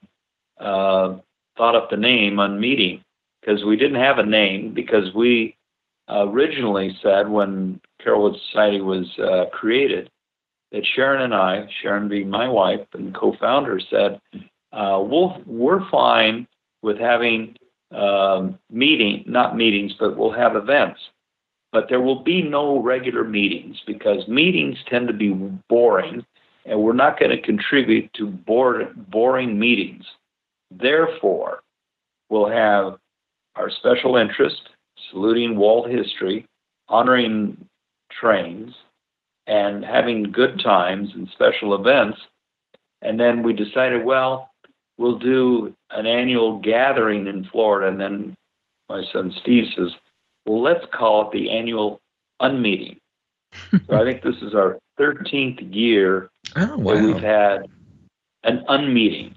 uh, thought up the name Unmeeting because we didn't have a name because we originally said when Carolwood Society was uh, created that Sharon and I, Sharon being my wife and co-founder, said uh, we'll, we're fine with having um, meeting, not meetings, but we'll have events but there will be no regular meetings because meetings tend to be boring, and we're not going to contribute to boring meetings. Therefore, we'll have our special interest, saluting Walt history, honoring trains, and having good times and special events. And then we decided, well, we'll do an annual gathering in Florida. And then my son Steve says, let's call it the annual unmeeting. so I think this is our 13th year oh, wow. that we've had an unmeeting.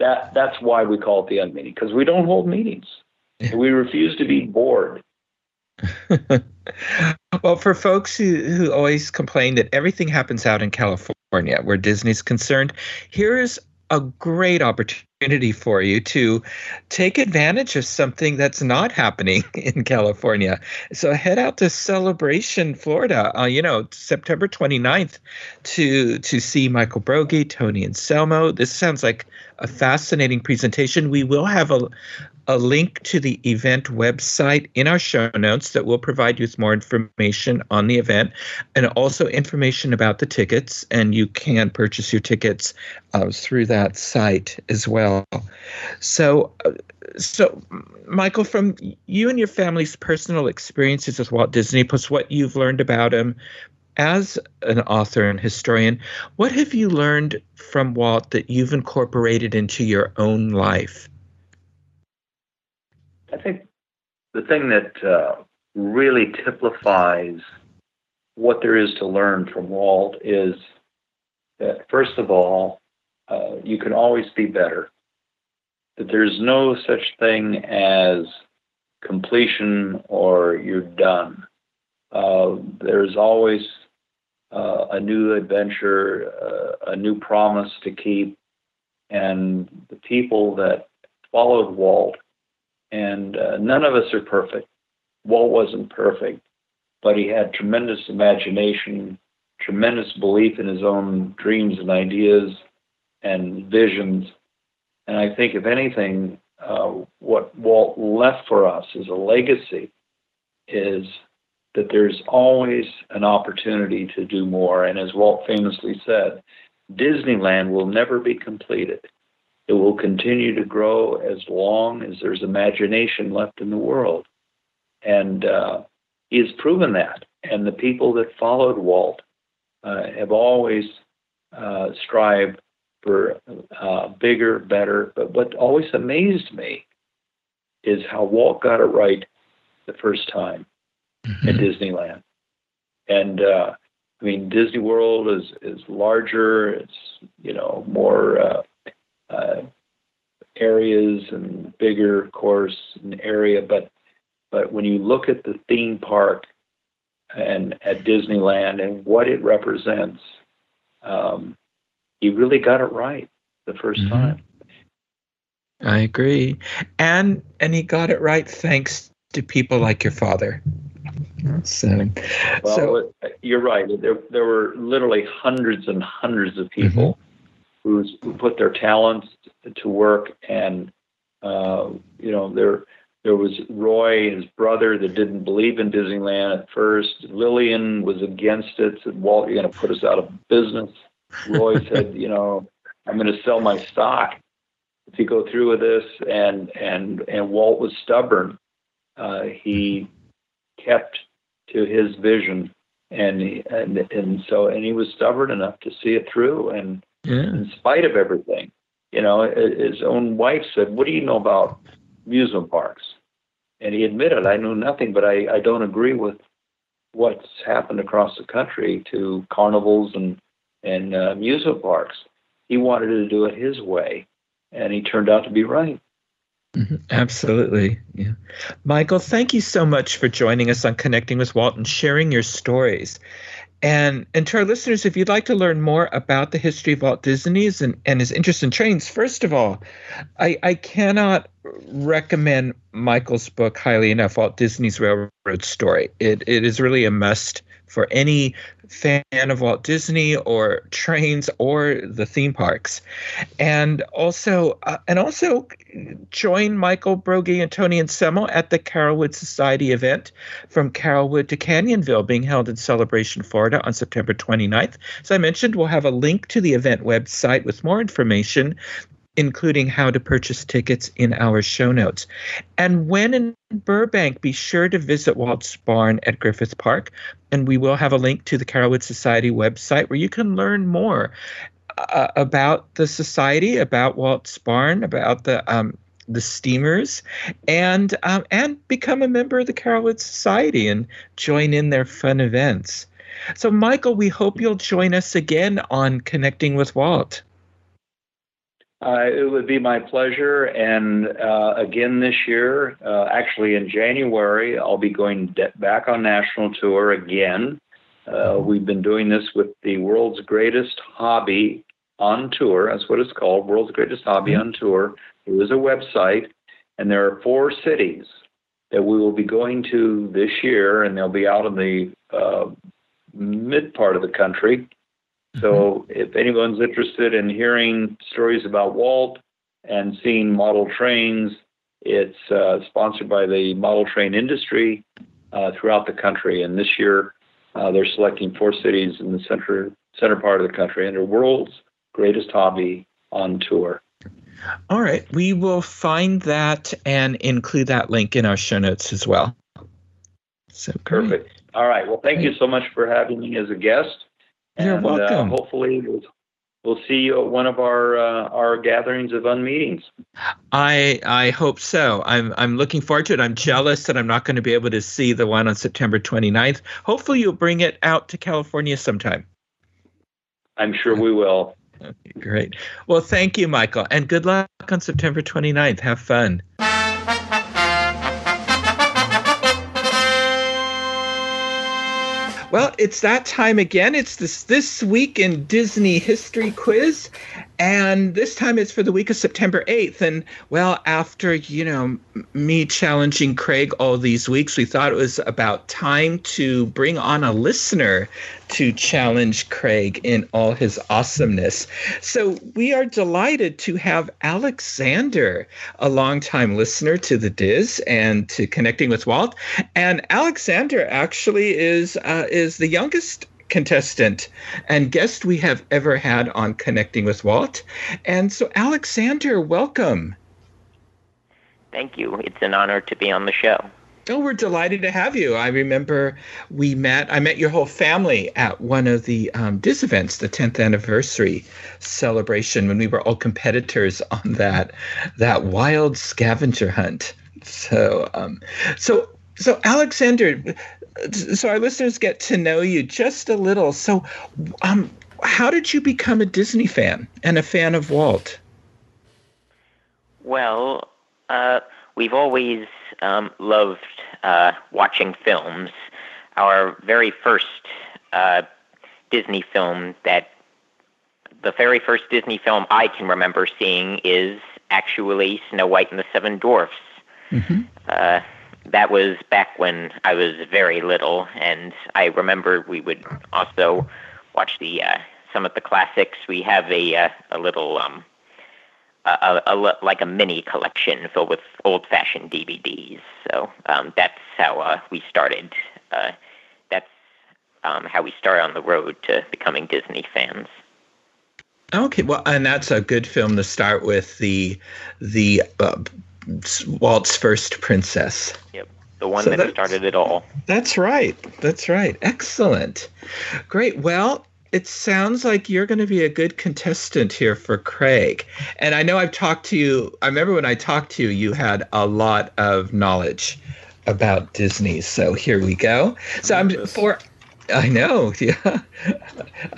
That that's why we call it the unmeeting because we don't hold meetings. We refuse to be bored. well, for folks who, who always complain that everything happens out in California where Disney's concerned, here is a great opportunity for you to take advantage of something that's not happening in California. So head out to Celebration, Florida, uh, you know, September 29th to to see Michael Broggie, Tony Anselmo. This sounds like a fascinating presentation. We will have a, a link to the event website in our show notes that will provide you with more information on the event and also information about the tickets. And you can purchase your tickets uh, through that site as well. So, uh, so Michael, from you and your family's personal experiences with Walt Disney, plus what you've learned about him, as an author and historian, what have you learned from Walt that you've incorporated into your own life? I think the thing that uh, really typifies what there is to learn from Walt is that, first of all, uh, you can always be better. That there's no such thing as completion or you're done. Uh, there's always uh, a new adventure, uh, a new promise to keep. And the people that followed Walt, and uh, none of us are perfect. Walt wasn't perfect, but he had tremendous imagination, tremendous belief in his own dreams and ideas and visions. And I think, if anything, uh, what Walt left for us as a legacy is that there's always an opportunity to do more. And as Walt famously said, Disneyland will never be completed. It will continue to grow as long as there's imagination left in the world. And uh, he has proven that. And the people that followed Walt uh, have always uh, strived for uh, bigger, better. But what always amazed me is how Walt got it right the first time mm-hmm. at Disneyland. And uh, I mean, Disney World is is larger. It's you know more uh, areas and bigger, of course, an area. But but when you look at the theme park and at Disneyland and what it represents, um, he really got it right the 1st mm-hmm. time. I agree, and and he got it right thanks to people like your father. So, well, so you're right. There, there were literally hundreds and hundreds of people mm-hmm. who put their talents to work, and uh, you know, there there was Roy, his brother, that didn't believe in Disneyland at first. Lillian was against it. Said, "Walt, you're going to put us out of business." Roy said, "You know, I'm going to sell my stock if you go through with this." And and and Walt was stubborn. Uh, he kept to his vision, and and and so and he was stubborn enough to see it through, and yeah. in spite of everything, you know, his own wife said, "What do you know about amusement parks?" And he admitted, "I know nothing, but I I don't agree with what's happened across the country to carnivals and and uh, amusement parks. He wanted to do it his way, and he turned out to be right." Mm-hmm. Absolutely. Yeah. Michael, thank you so much for joining us on Connecting with Walt and sharing your stories. And, and to our listeners, if you'd like to learn more about the history of Walt Disney's and, and his interest in trains, first of all, I, I cannot recommend Michael's book highly enough, Walt Disney's Railroad Story. It, it is really a must for any fan of Walt Disney or trains or the theme parks, and also uh, and also join Michael Broggie and Tony Anselmo at the Carolwood Society event from Carolwood to Canyonville, being held in Celebration, Florida, on September 29th. As I mentioned, we'll have a link to the event website with more information including how to purchase tickets in our show notes. And when in Burbank, be sure to visit Walt's Barn at Griffith Park. And we will have a link to the Carolwood Society website where you can learn more uh, about the society, about Walt's Barn, about the um, the steamers, and um, and become a member of the Carolwood Society and join in their fun events. So, Michael, we hope you'll join us again on Connecting with Walt. Uh, it would be my pleasure. And uh, again this year, uh, actually in January, I'll be going de- back on national tour again. Uh, we've been doing this with the world's greatest hobby on tour. That's what it's called, World's Greatest Hobby mm-hmm. on Tour. There is a website, and there are four cities that we will be going to this year, and they'll be out in the uh, mid part of the country. So mm-hmm. if anyone's interested in hearing stories about Walt and seeing model trains, it's uh, sponsored by the model train industry uh, throughout the country. And this year, uh, they're selecting four cities in the center center part of the country under World's Greatest Hobby on tour. All right, we will find that and include that link in our show notes as well. So great. perfect. All right. Well, thank you so much for having me as a guest. You're and, uh, welcome. Uh, hopefully, we'll, we'll, see you at one of our uh, our gatherings of unmeetings. I I hope so. I'm I'm looking forward to it. I'm jealous that I'm not going to be able to see the one on September 29th. Hopefully, you'll bring it out to California sometime. I'm sure we will. Okay, great. Well, thank you, Michael, and good luck on September 29th. Have fun. Well, it's that time again. It's this this week in Disney history quiz, and this time it's for the week of September 8th. And well, after, you know, me challenging Craig all these weeks, we thought it was about time to bring on a listener to challenge Craig in all his awesomeness. So we are delighted to have Alexander, a longtime listener to the DIS and to Connecting with Walt. And Alexander actually is uh, is the youngest contestant and guest we have ever had on Connecting with Walt. And so, Alexander, welcome. Thank you. It's an honor to be on the show. Oh, we're delighted to have you. I remember we met, I met your whole family at one of the um, DIS events, the 10th anniversary celebration, when we were all competitors on that, that wild scavenger hunt. So, um, so, so Alexander, so our listeners get to know you just a little. So, um, how did you become a Disney fan and a fan of Walt? Well, uh, we've always um, loved uh, watching films. Our very first uh, Disney film that the very first Disney film I can remember seeing is actually Snow White and the Seven Dwarfs. Mm-hmm. That was back when I was very little, and I remember we would also watch the uh, some of the classics. We have a uh, a little um, a, a, a, like a mini collection filled with old-fashioned DVDs. So um, that's how uh, we started. Uh, that's um, how we started on the road to becoming Disney fans. Okay, well, and that's a good film to start with the the uh, Walt's first princess. Yep. The one so that started it all. That's right. That's right. Excellent. Great. Well, it sounds like you're going to be a good contestant here for Craig. And I know I've talked to you. I remember when I talked to you, you had a lot of knowledge about Disney. So here we go. So I'm for. I know, yeah.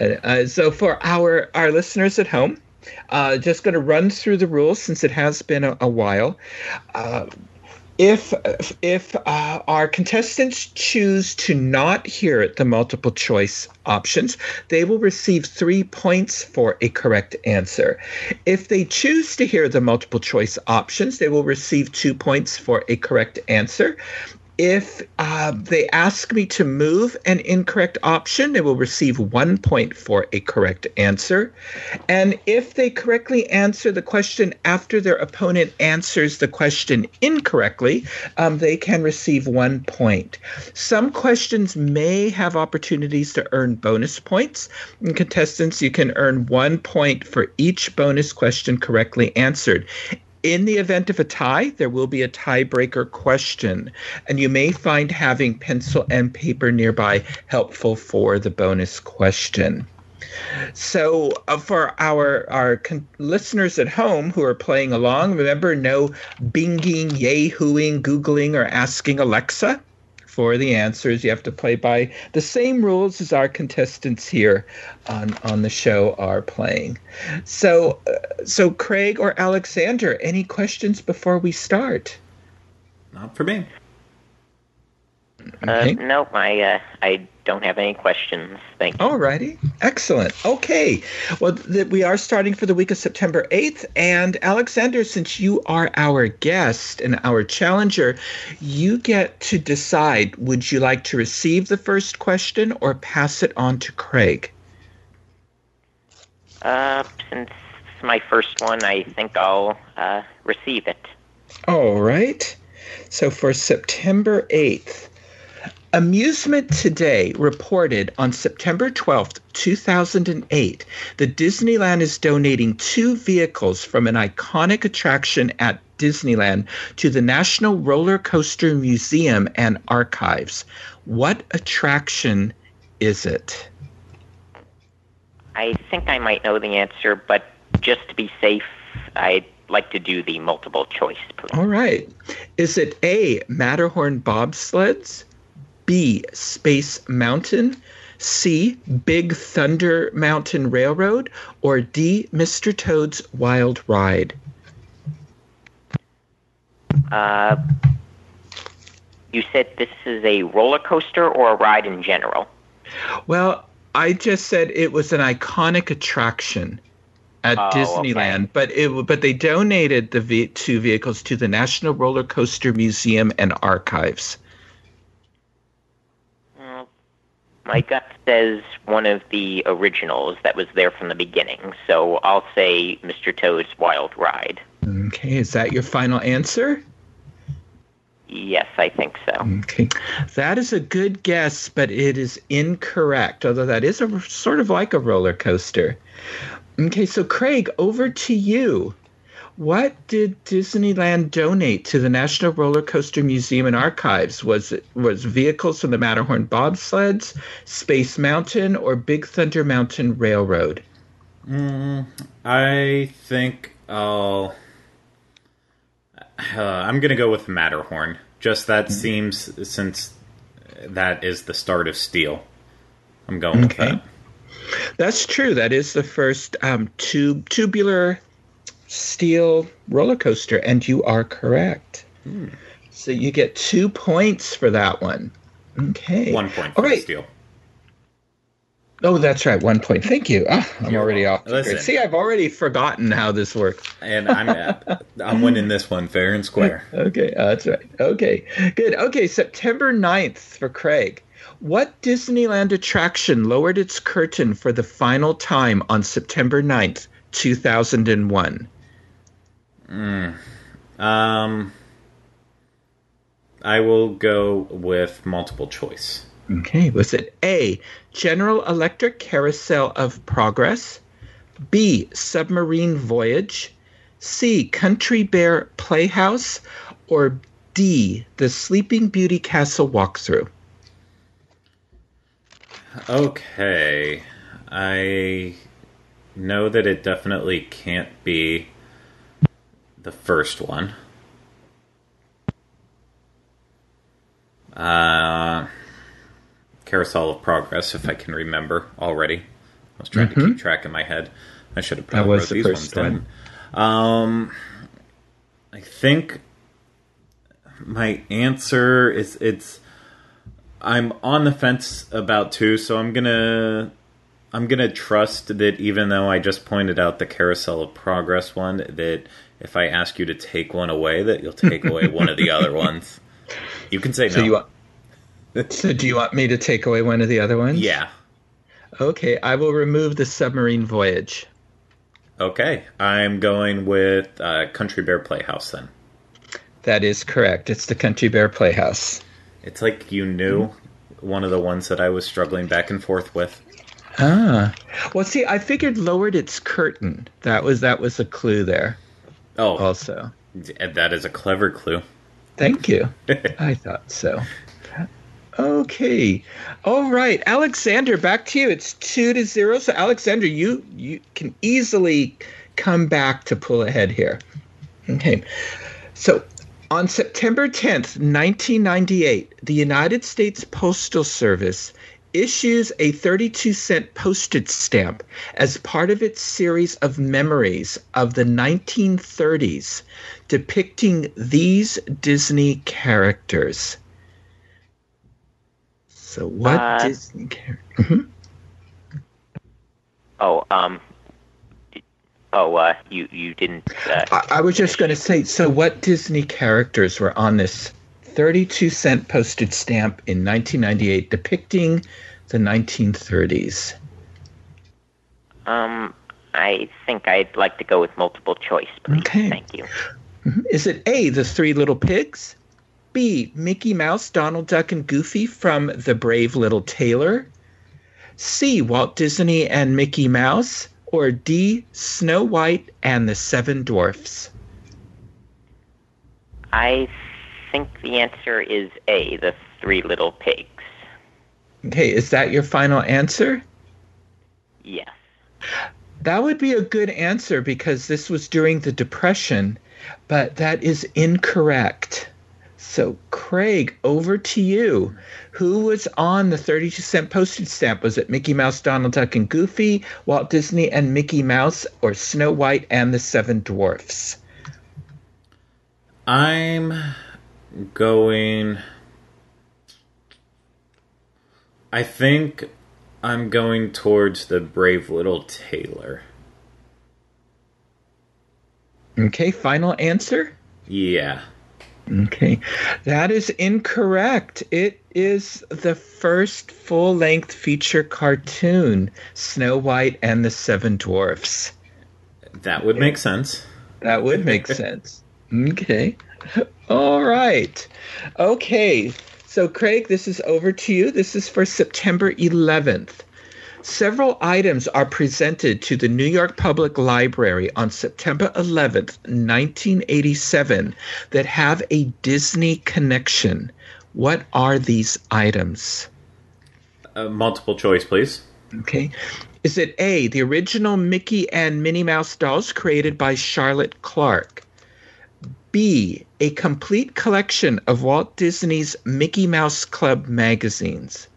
Uh, so for our our listeners at home, uh, just going to run through the rules since it has been a, a while. Uh, if if uh, our contestants choose to not hear the multiple choice options, they will receive three points for a correct answer. If they choose to hear the multiple choice options, they will receive two points for a correct answer. If uh, they ask me to move an incorrect option, they will receive one point for a correct answer. And if they correctly answer the question after their opponent answers the question incorrectly, um, they can receive one point. Some questions may have opportunities to earn bonus points. In contestants, you can earn one point for each bonus question correctly answered. In the event of a tie, there will be a tiebreaker question, and you may find having pencil and paper nearby helpful for the bonus question. So, uh, for our our con- listeners at home who are playing along, remember no binging, yahooing, googling, or asking Alexa for the answers. You have to play by the same rules as our contestants here on on the show are playing. So, uh, so Craig or Alexander, any questions before we start? Not for me. Uh, nope, I uh, I don't have any questions. Thank you. Alrighty, excellent. Okay, well, th- we are starting for the week of September 8th. And Alexander, since you are our guest and our challenger, you get to decide would you like to receive the first question or pass it on to Craig? Uh, since it's my first one, I think I'll uh, receive it. All right. So for September 8th, Amusement Today reported on September 12th, 2008, that Disneyland is donating two vehicles from an iconic attraction at Disneyland to the National Roller Coaster Museum and Archives. What attraction is it? I think I might know the answer, but just to be safe, I'd like to do the multiple choice, please. All right. Is it A, Matterhorn bobsleds? B, Space Mountain? C, Big Thunder Mountain Railroad? Or D, Mr. Toad's Wild Ride? Uh, you said this is a roller coaster or a ride in general? Well, I just said it was an iconic attraction at Oh, Disneyland, okay. but it but they donated the ve- two vehicles to the National Roller Coaster Museum and Archives. Mm, My gut says one of the originals that was there from the beginning, so I'll say Mr. Toad's Wild Ride. Okay, is that your final answer? Yes, I think so. Okay, that is a good guess, but it is incorrect. Although that is a sort of like a roller coaster. Okay, so Craig, over to you. What did Disneyland donate to the National Roller Coaster Museum and Archives? Was it was vehicles from the Matterhorn bobsleds, Space Mountain, or Big Thunder Mountain Railroad? I think I'll. Uh, I'm gonna go with Matterhorn. Just that seems since that is the start of Steel. I'm going with Okay. that. That's true. That is the first um, tube tubular steel roller coaster, and you are correct. So you get two points for that one. Okay. One point for right. Steel. Oh, that's right. One point. Thank you. Ah, I'm You're already off. welcome. the grid. Listen. See, I've already forgotten how this works. And I'm I'm winning this one fair and square. Okay, uh, that's right. Okay, good. Okay, September 9th for Craig. What Disneyland attraction lowered its curtain for the final time on September 9th, 2001? Um, I will go with multiple choice. Okay, was it? A, General Electric Carousel of Progress, B, Submarine Voyage, C, Country Bear Playhouse, or D, The Sleeping Beauty Castle Walkthrough? Okay, I know that it definitely can't be the first one. Uh, Carousel of Progress, if I can remember already. I was trying to keep track in my head. I should have probably was wrote the these first ones down. Um, I think my answer is it's. I'm on the fence about two, so I'm gonna I'm gonna trust that even though I just pointed out the Carousel of Progress one, that if I ask you to take one away, that you'll take away one of the other ones. You can say So no. you want, so do you want me to take away one of the other ones? yeah. Okay, I will remove the submarine voyage. Okay. I'm going with uh, Country Bear Playhouse then. That is correct. It's the Country Bear Playhouse. It's like you knew one of the ones that I was struggling back and forth with. Ah. Well, see, I figured lowered its curtain. That was that was a clue there Oh, also. that is a clever clue. Thank you. I thought so. Okay. All right, Alexander, back to you. It's two to zero. So Alexander, you you can easily come back to pull ahead here. Okay. So on September 10th, 1998, the United States Postal Service issues a 32 cent postage stamp as part of its series of memories of the 1930s depicting these Disney characters. So, what Uh, Disney character? Oh, um, oh, uh, you you didn't. Uh, I, I was just going to say, so what Disney characters were on this 32 cent postage stamp in 1998 depicting the 1930s? um, I think I'd like to go with multiple choice, please. Okay. Thank you. Is it A, the Three Little Pigs? B, Mickey Mouse, Donald Duck, and Goofy from The Brave Little Tailor? C, Walt Disney and Mickey Mouse? Or D, Snow White and the Seven Dwarfs? I think the answer is A, the Three Little Pigs. Okay, is that your final answer? Yes. That would be a good answer because this was during the Depression, but that is incorrect. So, Craig, over to you. Who was on the 32 cent postage stamp? Was it Mickey Mouse, Donald Duck, and Goofy, Walt Disney and Mickey Mouse, or Snow White and the Seven Dwarfs? I'm going. I think I'm going towards the brave little tailor. Okay, final answer? Yeah. Okay, that is incorrect. It is the first full length feature cartoon, Snow White and the Seven Dwarfs. That would make sense. That would make sense. Okay. All right. Okay. So, Craig, this is over to you. This is for September 11th. Several items are presented to the New York Public Library on September 11th, 1987, that have a Disney connection. What are these items? Uh, multiple choice, please. Okay. Is it A, the original Mickey and Minnie Mouse dolls created by Charlotte Clark? B, a complete collection of Walt Disney's Mickey Mouse Club magazines?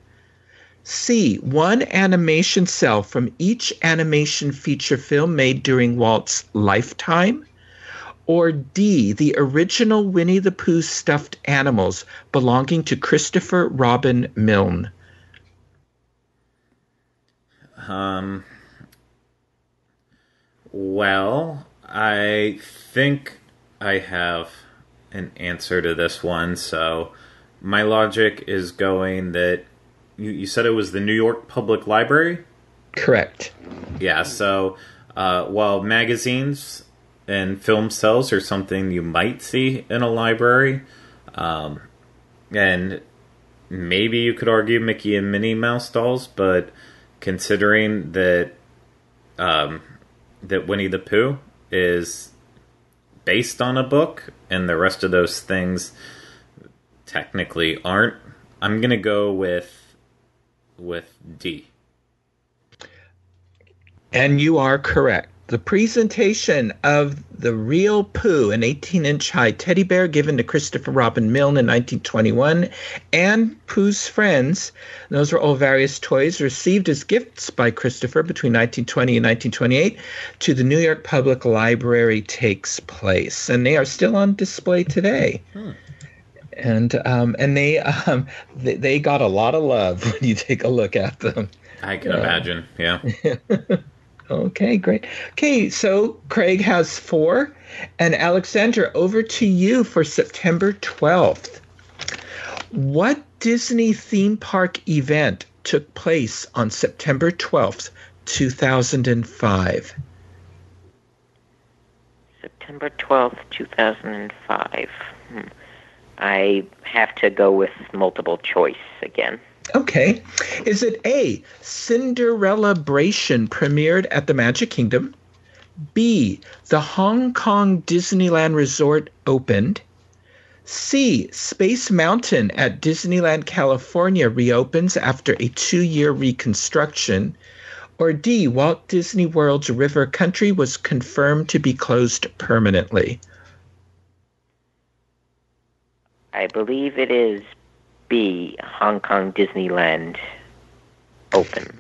C, one animation cell from each animation feature film made during Walt's lifetime? Or D, the original Winnie the Pooh stuffed animals belonging to Christopher Robin Milne? Um. Well, I think I have an answer to this one. So, my logic is going that you, you said it was the New York Public Library. Correct. Yeah. So, uh, while magazines and film cells are something you might see in a library, um, and maybe you could argue Mickey and Minnie Mouse dolls, but considering that um, that Winnie the Pooh is based on a book, and the rest of those things technically aren't, I'm gonna go with with D. And you are correct. The presentation of the real Pooh, an 18 inch high teddy bear given to Christopher Robin Milne in 1921, and Pooh's friends, those were all various toys received as gifts by Christopher between 1920 and 1928, to the New York Public Library takes place. And they are still on display today. And um, and they, um, they they got a lot of love when you take a look at them. I can Yeah. imagine. Yeah. Okay, great. Okay, so Craig has four, and Alexandra, over to you for September 12th. What Disney theme park event took place on September 12th, 2005? September 12th, 2005. Hmm. I have to go with multiple choice again. Okay. Is it A, Cinderellabration premiered at the Magic Kingdom? B, the Hong Kong Disneyland Resort opened? C, Space Mountain at Disneyland California reopens after a two year reconstruction? Or D, Walt Disney World's River Country was confirmed to be closed permanently? I believe it is B, Hong Kong Disneyland open.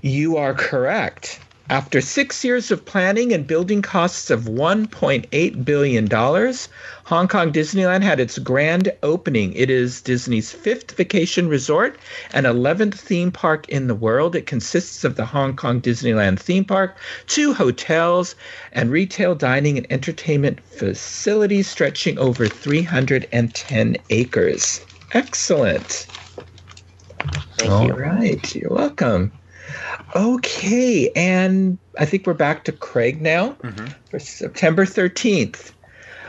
You are correct. After six years of planning and building costs of $1.8 billion, Hong Kong Disneyland had its grand opening. It is Disney's fifth vacation resort and 11th theme park in the world. It consists of the Hong Kong Disneyland theme park, two hotels, and retail dining and entertainment facilities stretching over 310 acres. Excellent. Thank All you. right, you're welcome. Okay, and I think we're back to Craig now Mhm. for September 13th.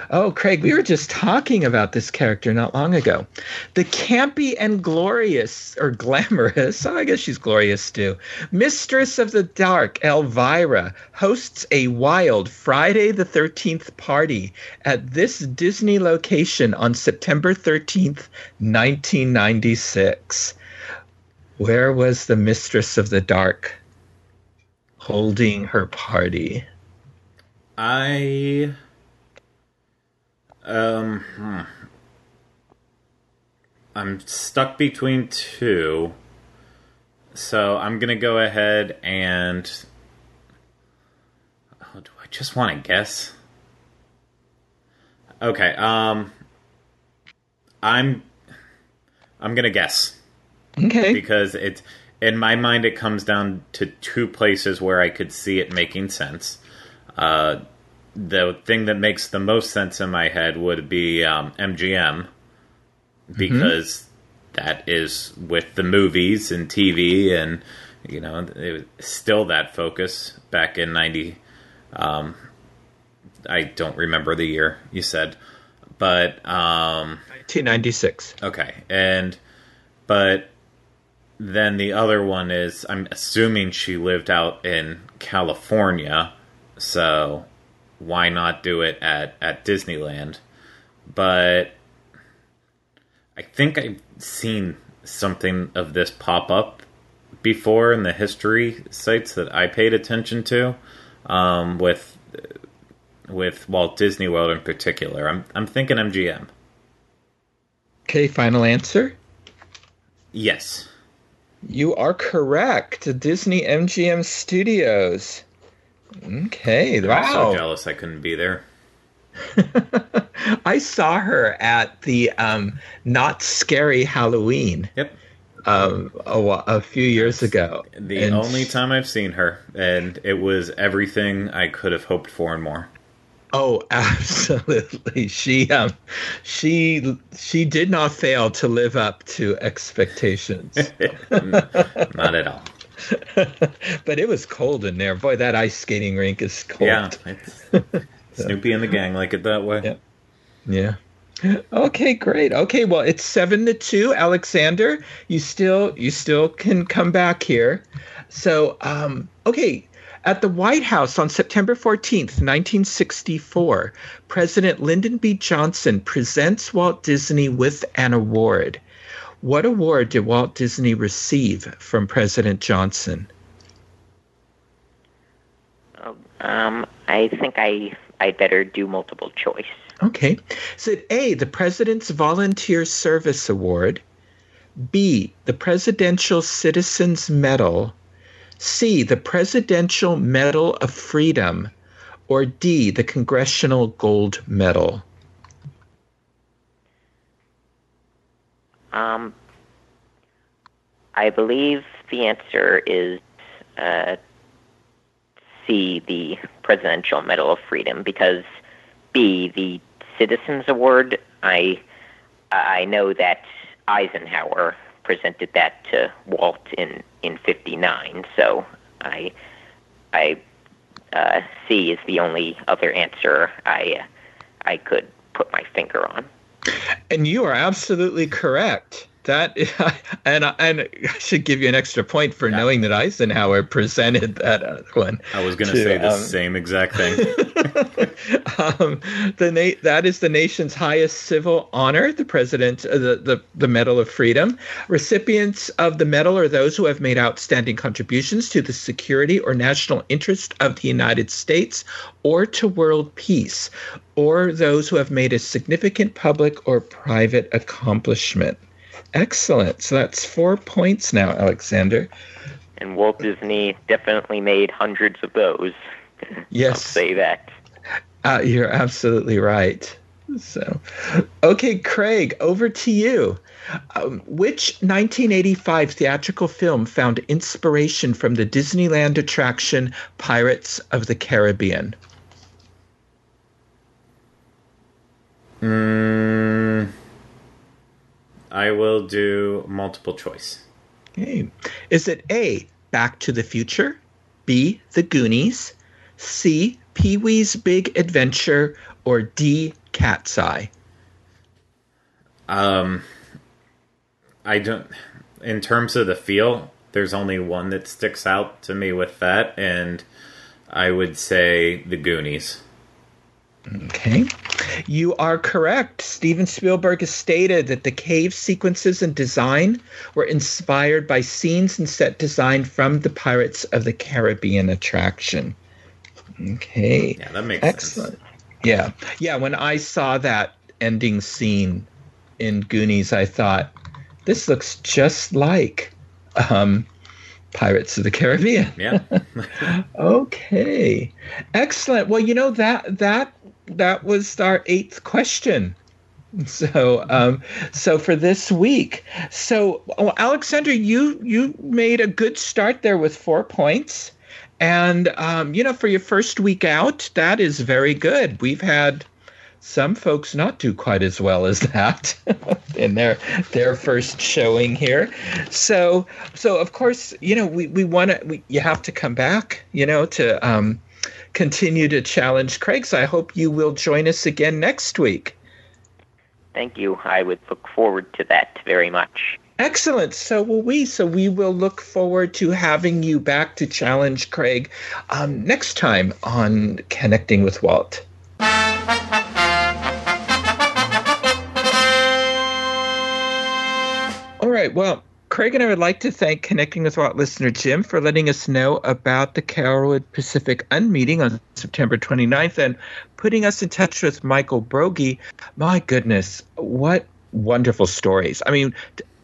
Oh, Craig, we were just talking about this character not long ago. The campy and glorious, or glamorous, oh, I guess she's glorious too, Mistress of the Dark, Elvira, hosts a wild Friday the 13th party at this Disney location on September 13th, 1996. Where was the Mistress of the Dark holding her party? I um hmm. I'm stuck between two. So I'm going to go ahead and oh, do I just want to guess? Okay, um I'm I'm going to guess Okay. because it's in my mind it comes down to two places where I could see it making sense. Uh, the thing that makes the most sense in my head would be um, MGM because that is with the movies and TV and you know it was still that focus back in 90 um, I don't remember the year you said but um 1996. Okay, and but then the other one is I'm assuming she lived out in California, so why not do it at at Disneyland? But I think I've seen something of this pop up before in the history sites that I paid attention to um, with with Walt Disney World in particular. I'm I'm thinking MGM. Okay, final answer. Yes. You are correct. Disney MGM Studios. Okay, I'm so jealous I couldn't be there. I saw her at the um, Not Scary Halloween Yep. um, a, a few years ago. The And only time I've seen her, and it was everything I could have hoped for and more. Oh, absolutely. She um she she did not fail to live up to expectations. Not at all. but it was cold in there. Boy, that ice skating rink is cold. Yeah. Snoopy and the gang like it that way. Yeah. Yeah. Okay, great. Okay, well, it's seven to two. Alexander, you still you still can come back here. So, um, okay, at the White House on September fourteenth, nineteen sixty-four, President Lyndon B. Johnson presents Walt Disney with an award. What award did Walt Disney receive from President Johnson? Um, I think I I'd better do multiple choice. Okay. Is it A, the President's Volunteer Service Award? B, the Presidential Citizens Medal? C, the Presidential Medal of Freedom? Or D, the Congressional Gold Medal? Um, I believe the answer is uh, C, the Presidential Medal of Freedom, because B, the Citizens Award. I I know that Eisenhower presented that to Walt in in '59. So I I uh, C is the only other answer I I could put my finger on. And you are absolutely correct. That and and I should give you an extra point for yeah. knowing that Eisenhower presented that one. I was going to say the um, same exact thing. um, the na- that is the nation's highest civil honor, the president, uh, the, the the Medal of Freedom. Recipients of the medal are those who have made outstanding contributions to the security or national interest of the United States or to world peace, or those who have made a significant public or private accomplishment. Excellent. So that's four points now, Alexander. And Walt Disney definitely made hundreds of those. Yes. I'll say that. Uh, you're absolutely right. So, okay, Craig, over to you. Um, which 1985 theatrical film found inspiration from the Disneyland attraction Pirates of the Caribbean? Mm, I will do multiple choice. Okay. Is it A, Back to the Future, B, The Goonies, C, Pee Wee's Big Adventure, or D, Cat's Eye? Um, I don't. In terms of the feel, there's only one that sticks out to me with that, and I would say The Goonies. Okay. You are correct. Steven Spielberg has stated that the cave sequences and design were inspired by scenes and set design from the Pirates of the Caribbean attraction. Okay. Yeah, that makes Excellent. Sense. Yeah. Yeah, when I saw that ending scene in Goonies, I thought, this looks just like um, Pirates of the Caribbean. Yeah. okay. Excellent. Well, you know that that that was our eighth question. So, um, so for this week, so oh, Alexander, you you made a good start there with four points, and um, you know for your first week out, that is very good. We've had some folks not do quite as well as that in their their first showing here. So, so of course, you know we we want to you have to come back, you know, to um, continue to challenge Craig. So I hope you will join us again next week. Thank you. I would look forward to that very much. Excellent. So will we. So we will look forward to having you back to challenge Craig um, next time on Connecting with Walt. All right. Well, Craig and I would like to thank Connecting with Walt listener Jim for letting us know about the Carolwood Pacific Unmeeting on September 29th and putting us in touch with Michael Broggie. My goodness, what wonderful stories. I mean,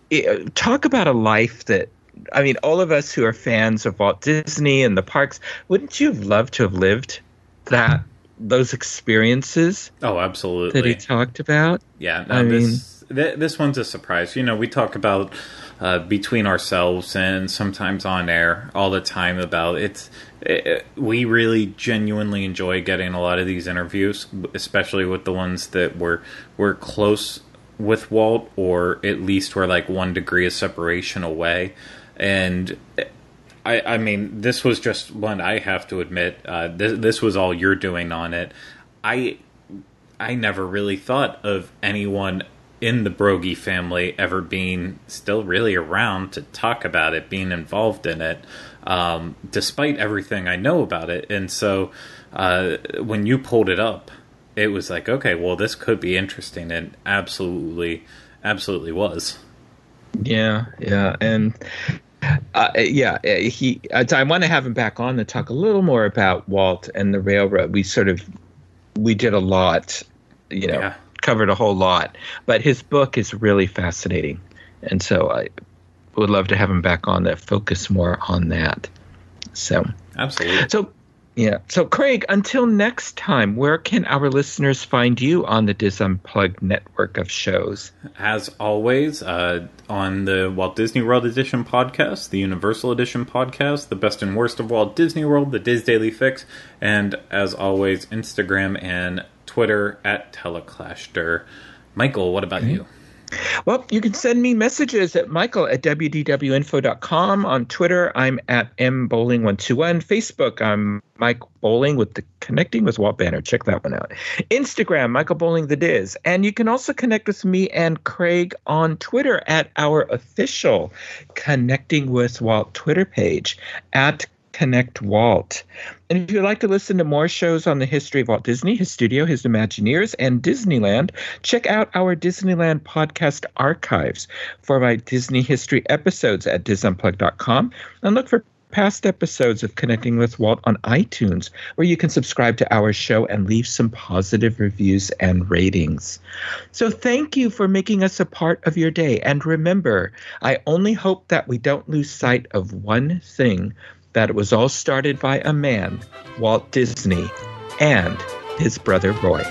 eh, talk about a life that I mean, all of us who are fans of Walt Disney and the parks, wouldn't you have loved to have lived that those experiences? Oh, absolutely. That he talked about. Yeah, no, I this, mean, th- this one's a surprise. You know, we talk about uh, between ourselves and sometimes on air all the time about it's it, we really genuinely enjoy getting a lot of these interviews especially with the ones that were were close with Walt or at least we're like one degree of separation away. And I, I mean this was just one I have to admit uh, this, this was all you're doing on it. I I never really thought of anyone in the Broggie family ever being still really around to talk about it, being involved in it, um, despite everything I know about it. And so uh, when you pulled it up, it was like, okay, well, this could be interesting, and absolutely, absolutely was. Yeah, yeah, and uh, yeah, he. I want to have him back on to talk a little more about Walt and the railroad. We sort of we did a lot, you know. Yeah covered a whole lot, but his book is really fascinating, and so I would love to have him back on that focus more on that. So absolutely. So yeah. So Craig, until next time, where can our listeners find you on the Dis Unplugged network of shows? As always, uh, on the Walt Disney World Edition podcast, the Universal Edition podcast, the best and worst of Walt Disney World, the DIS Daily Fix, and as always, Instagram and Twitter at Teleclashter. Michael, what about you? Well, you can send me messages at michael at wdwinfo.com. On Twitter, I'm at mbowling121. Facebook, I'm Mike Bowling with the Connecting with Walt banner. Check that one out. Instagram, Michael Bowling the DIS. And you can also connect with me and Craig on Twitter at our official Connecting with Walt Twitter page at Connect Walt. And if you'd like to listen to more shows on the history of Walt Disney, his studio, his Imagineers, and Disneyland, check out our Disneyland podcast archives for my Disney history episodes at disunplug.com and look for past episodes of Connecting with Walt on iTunes, where you can subscribe to our show and leave some positive reviews and ratings. So thank you for making us a part of your day. And remember, I only hope that we don't lose sight of one thing that it was all started by a man, Walt Disney, and his brother Roy.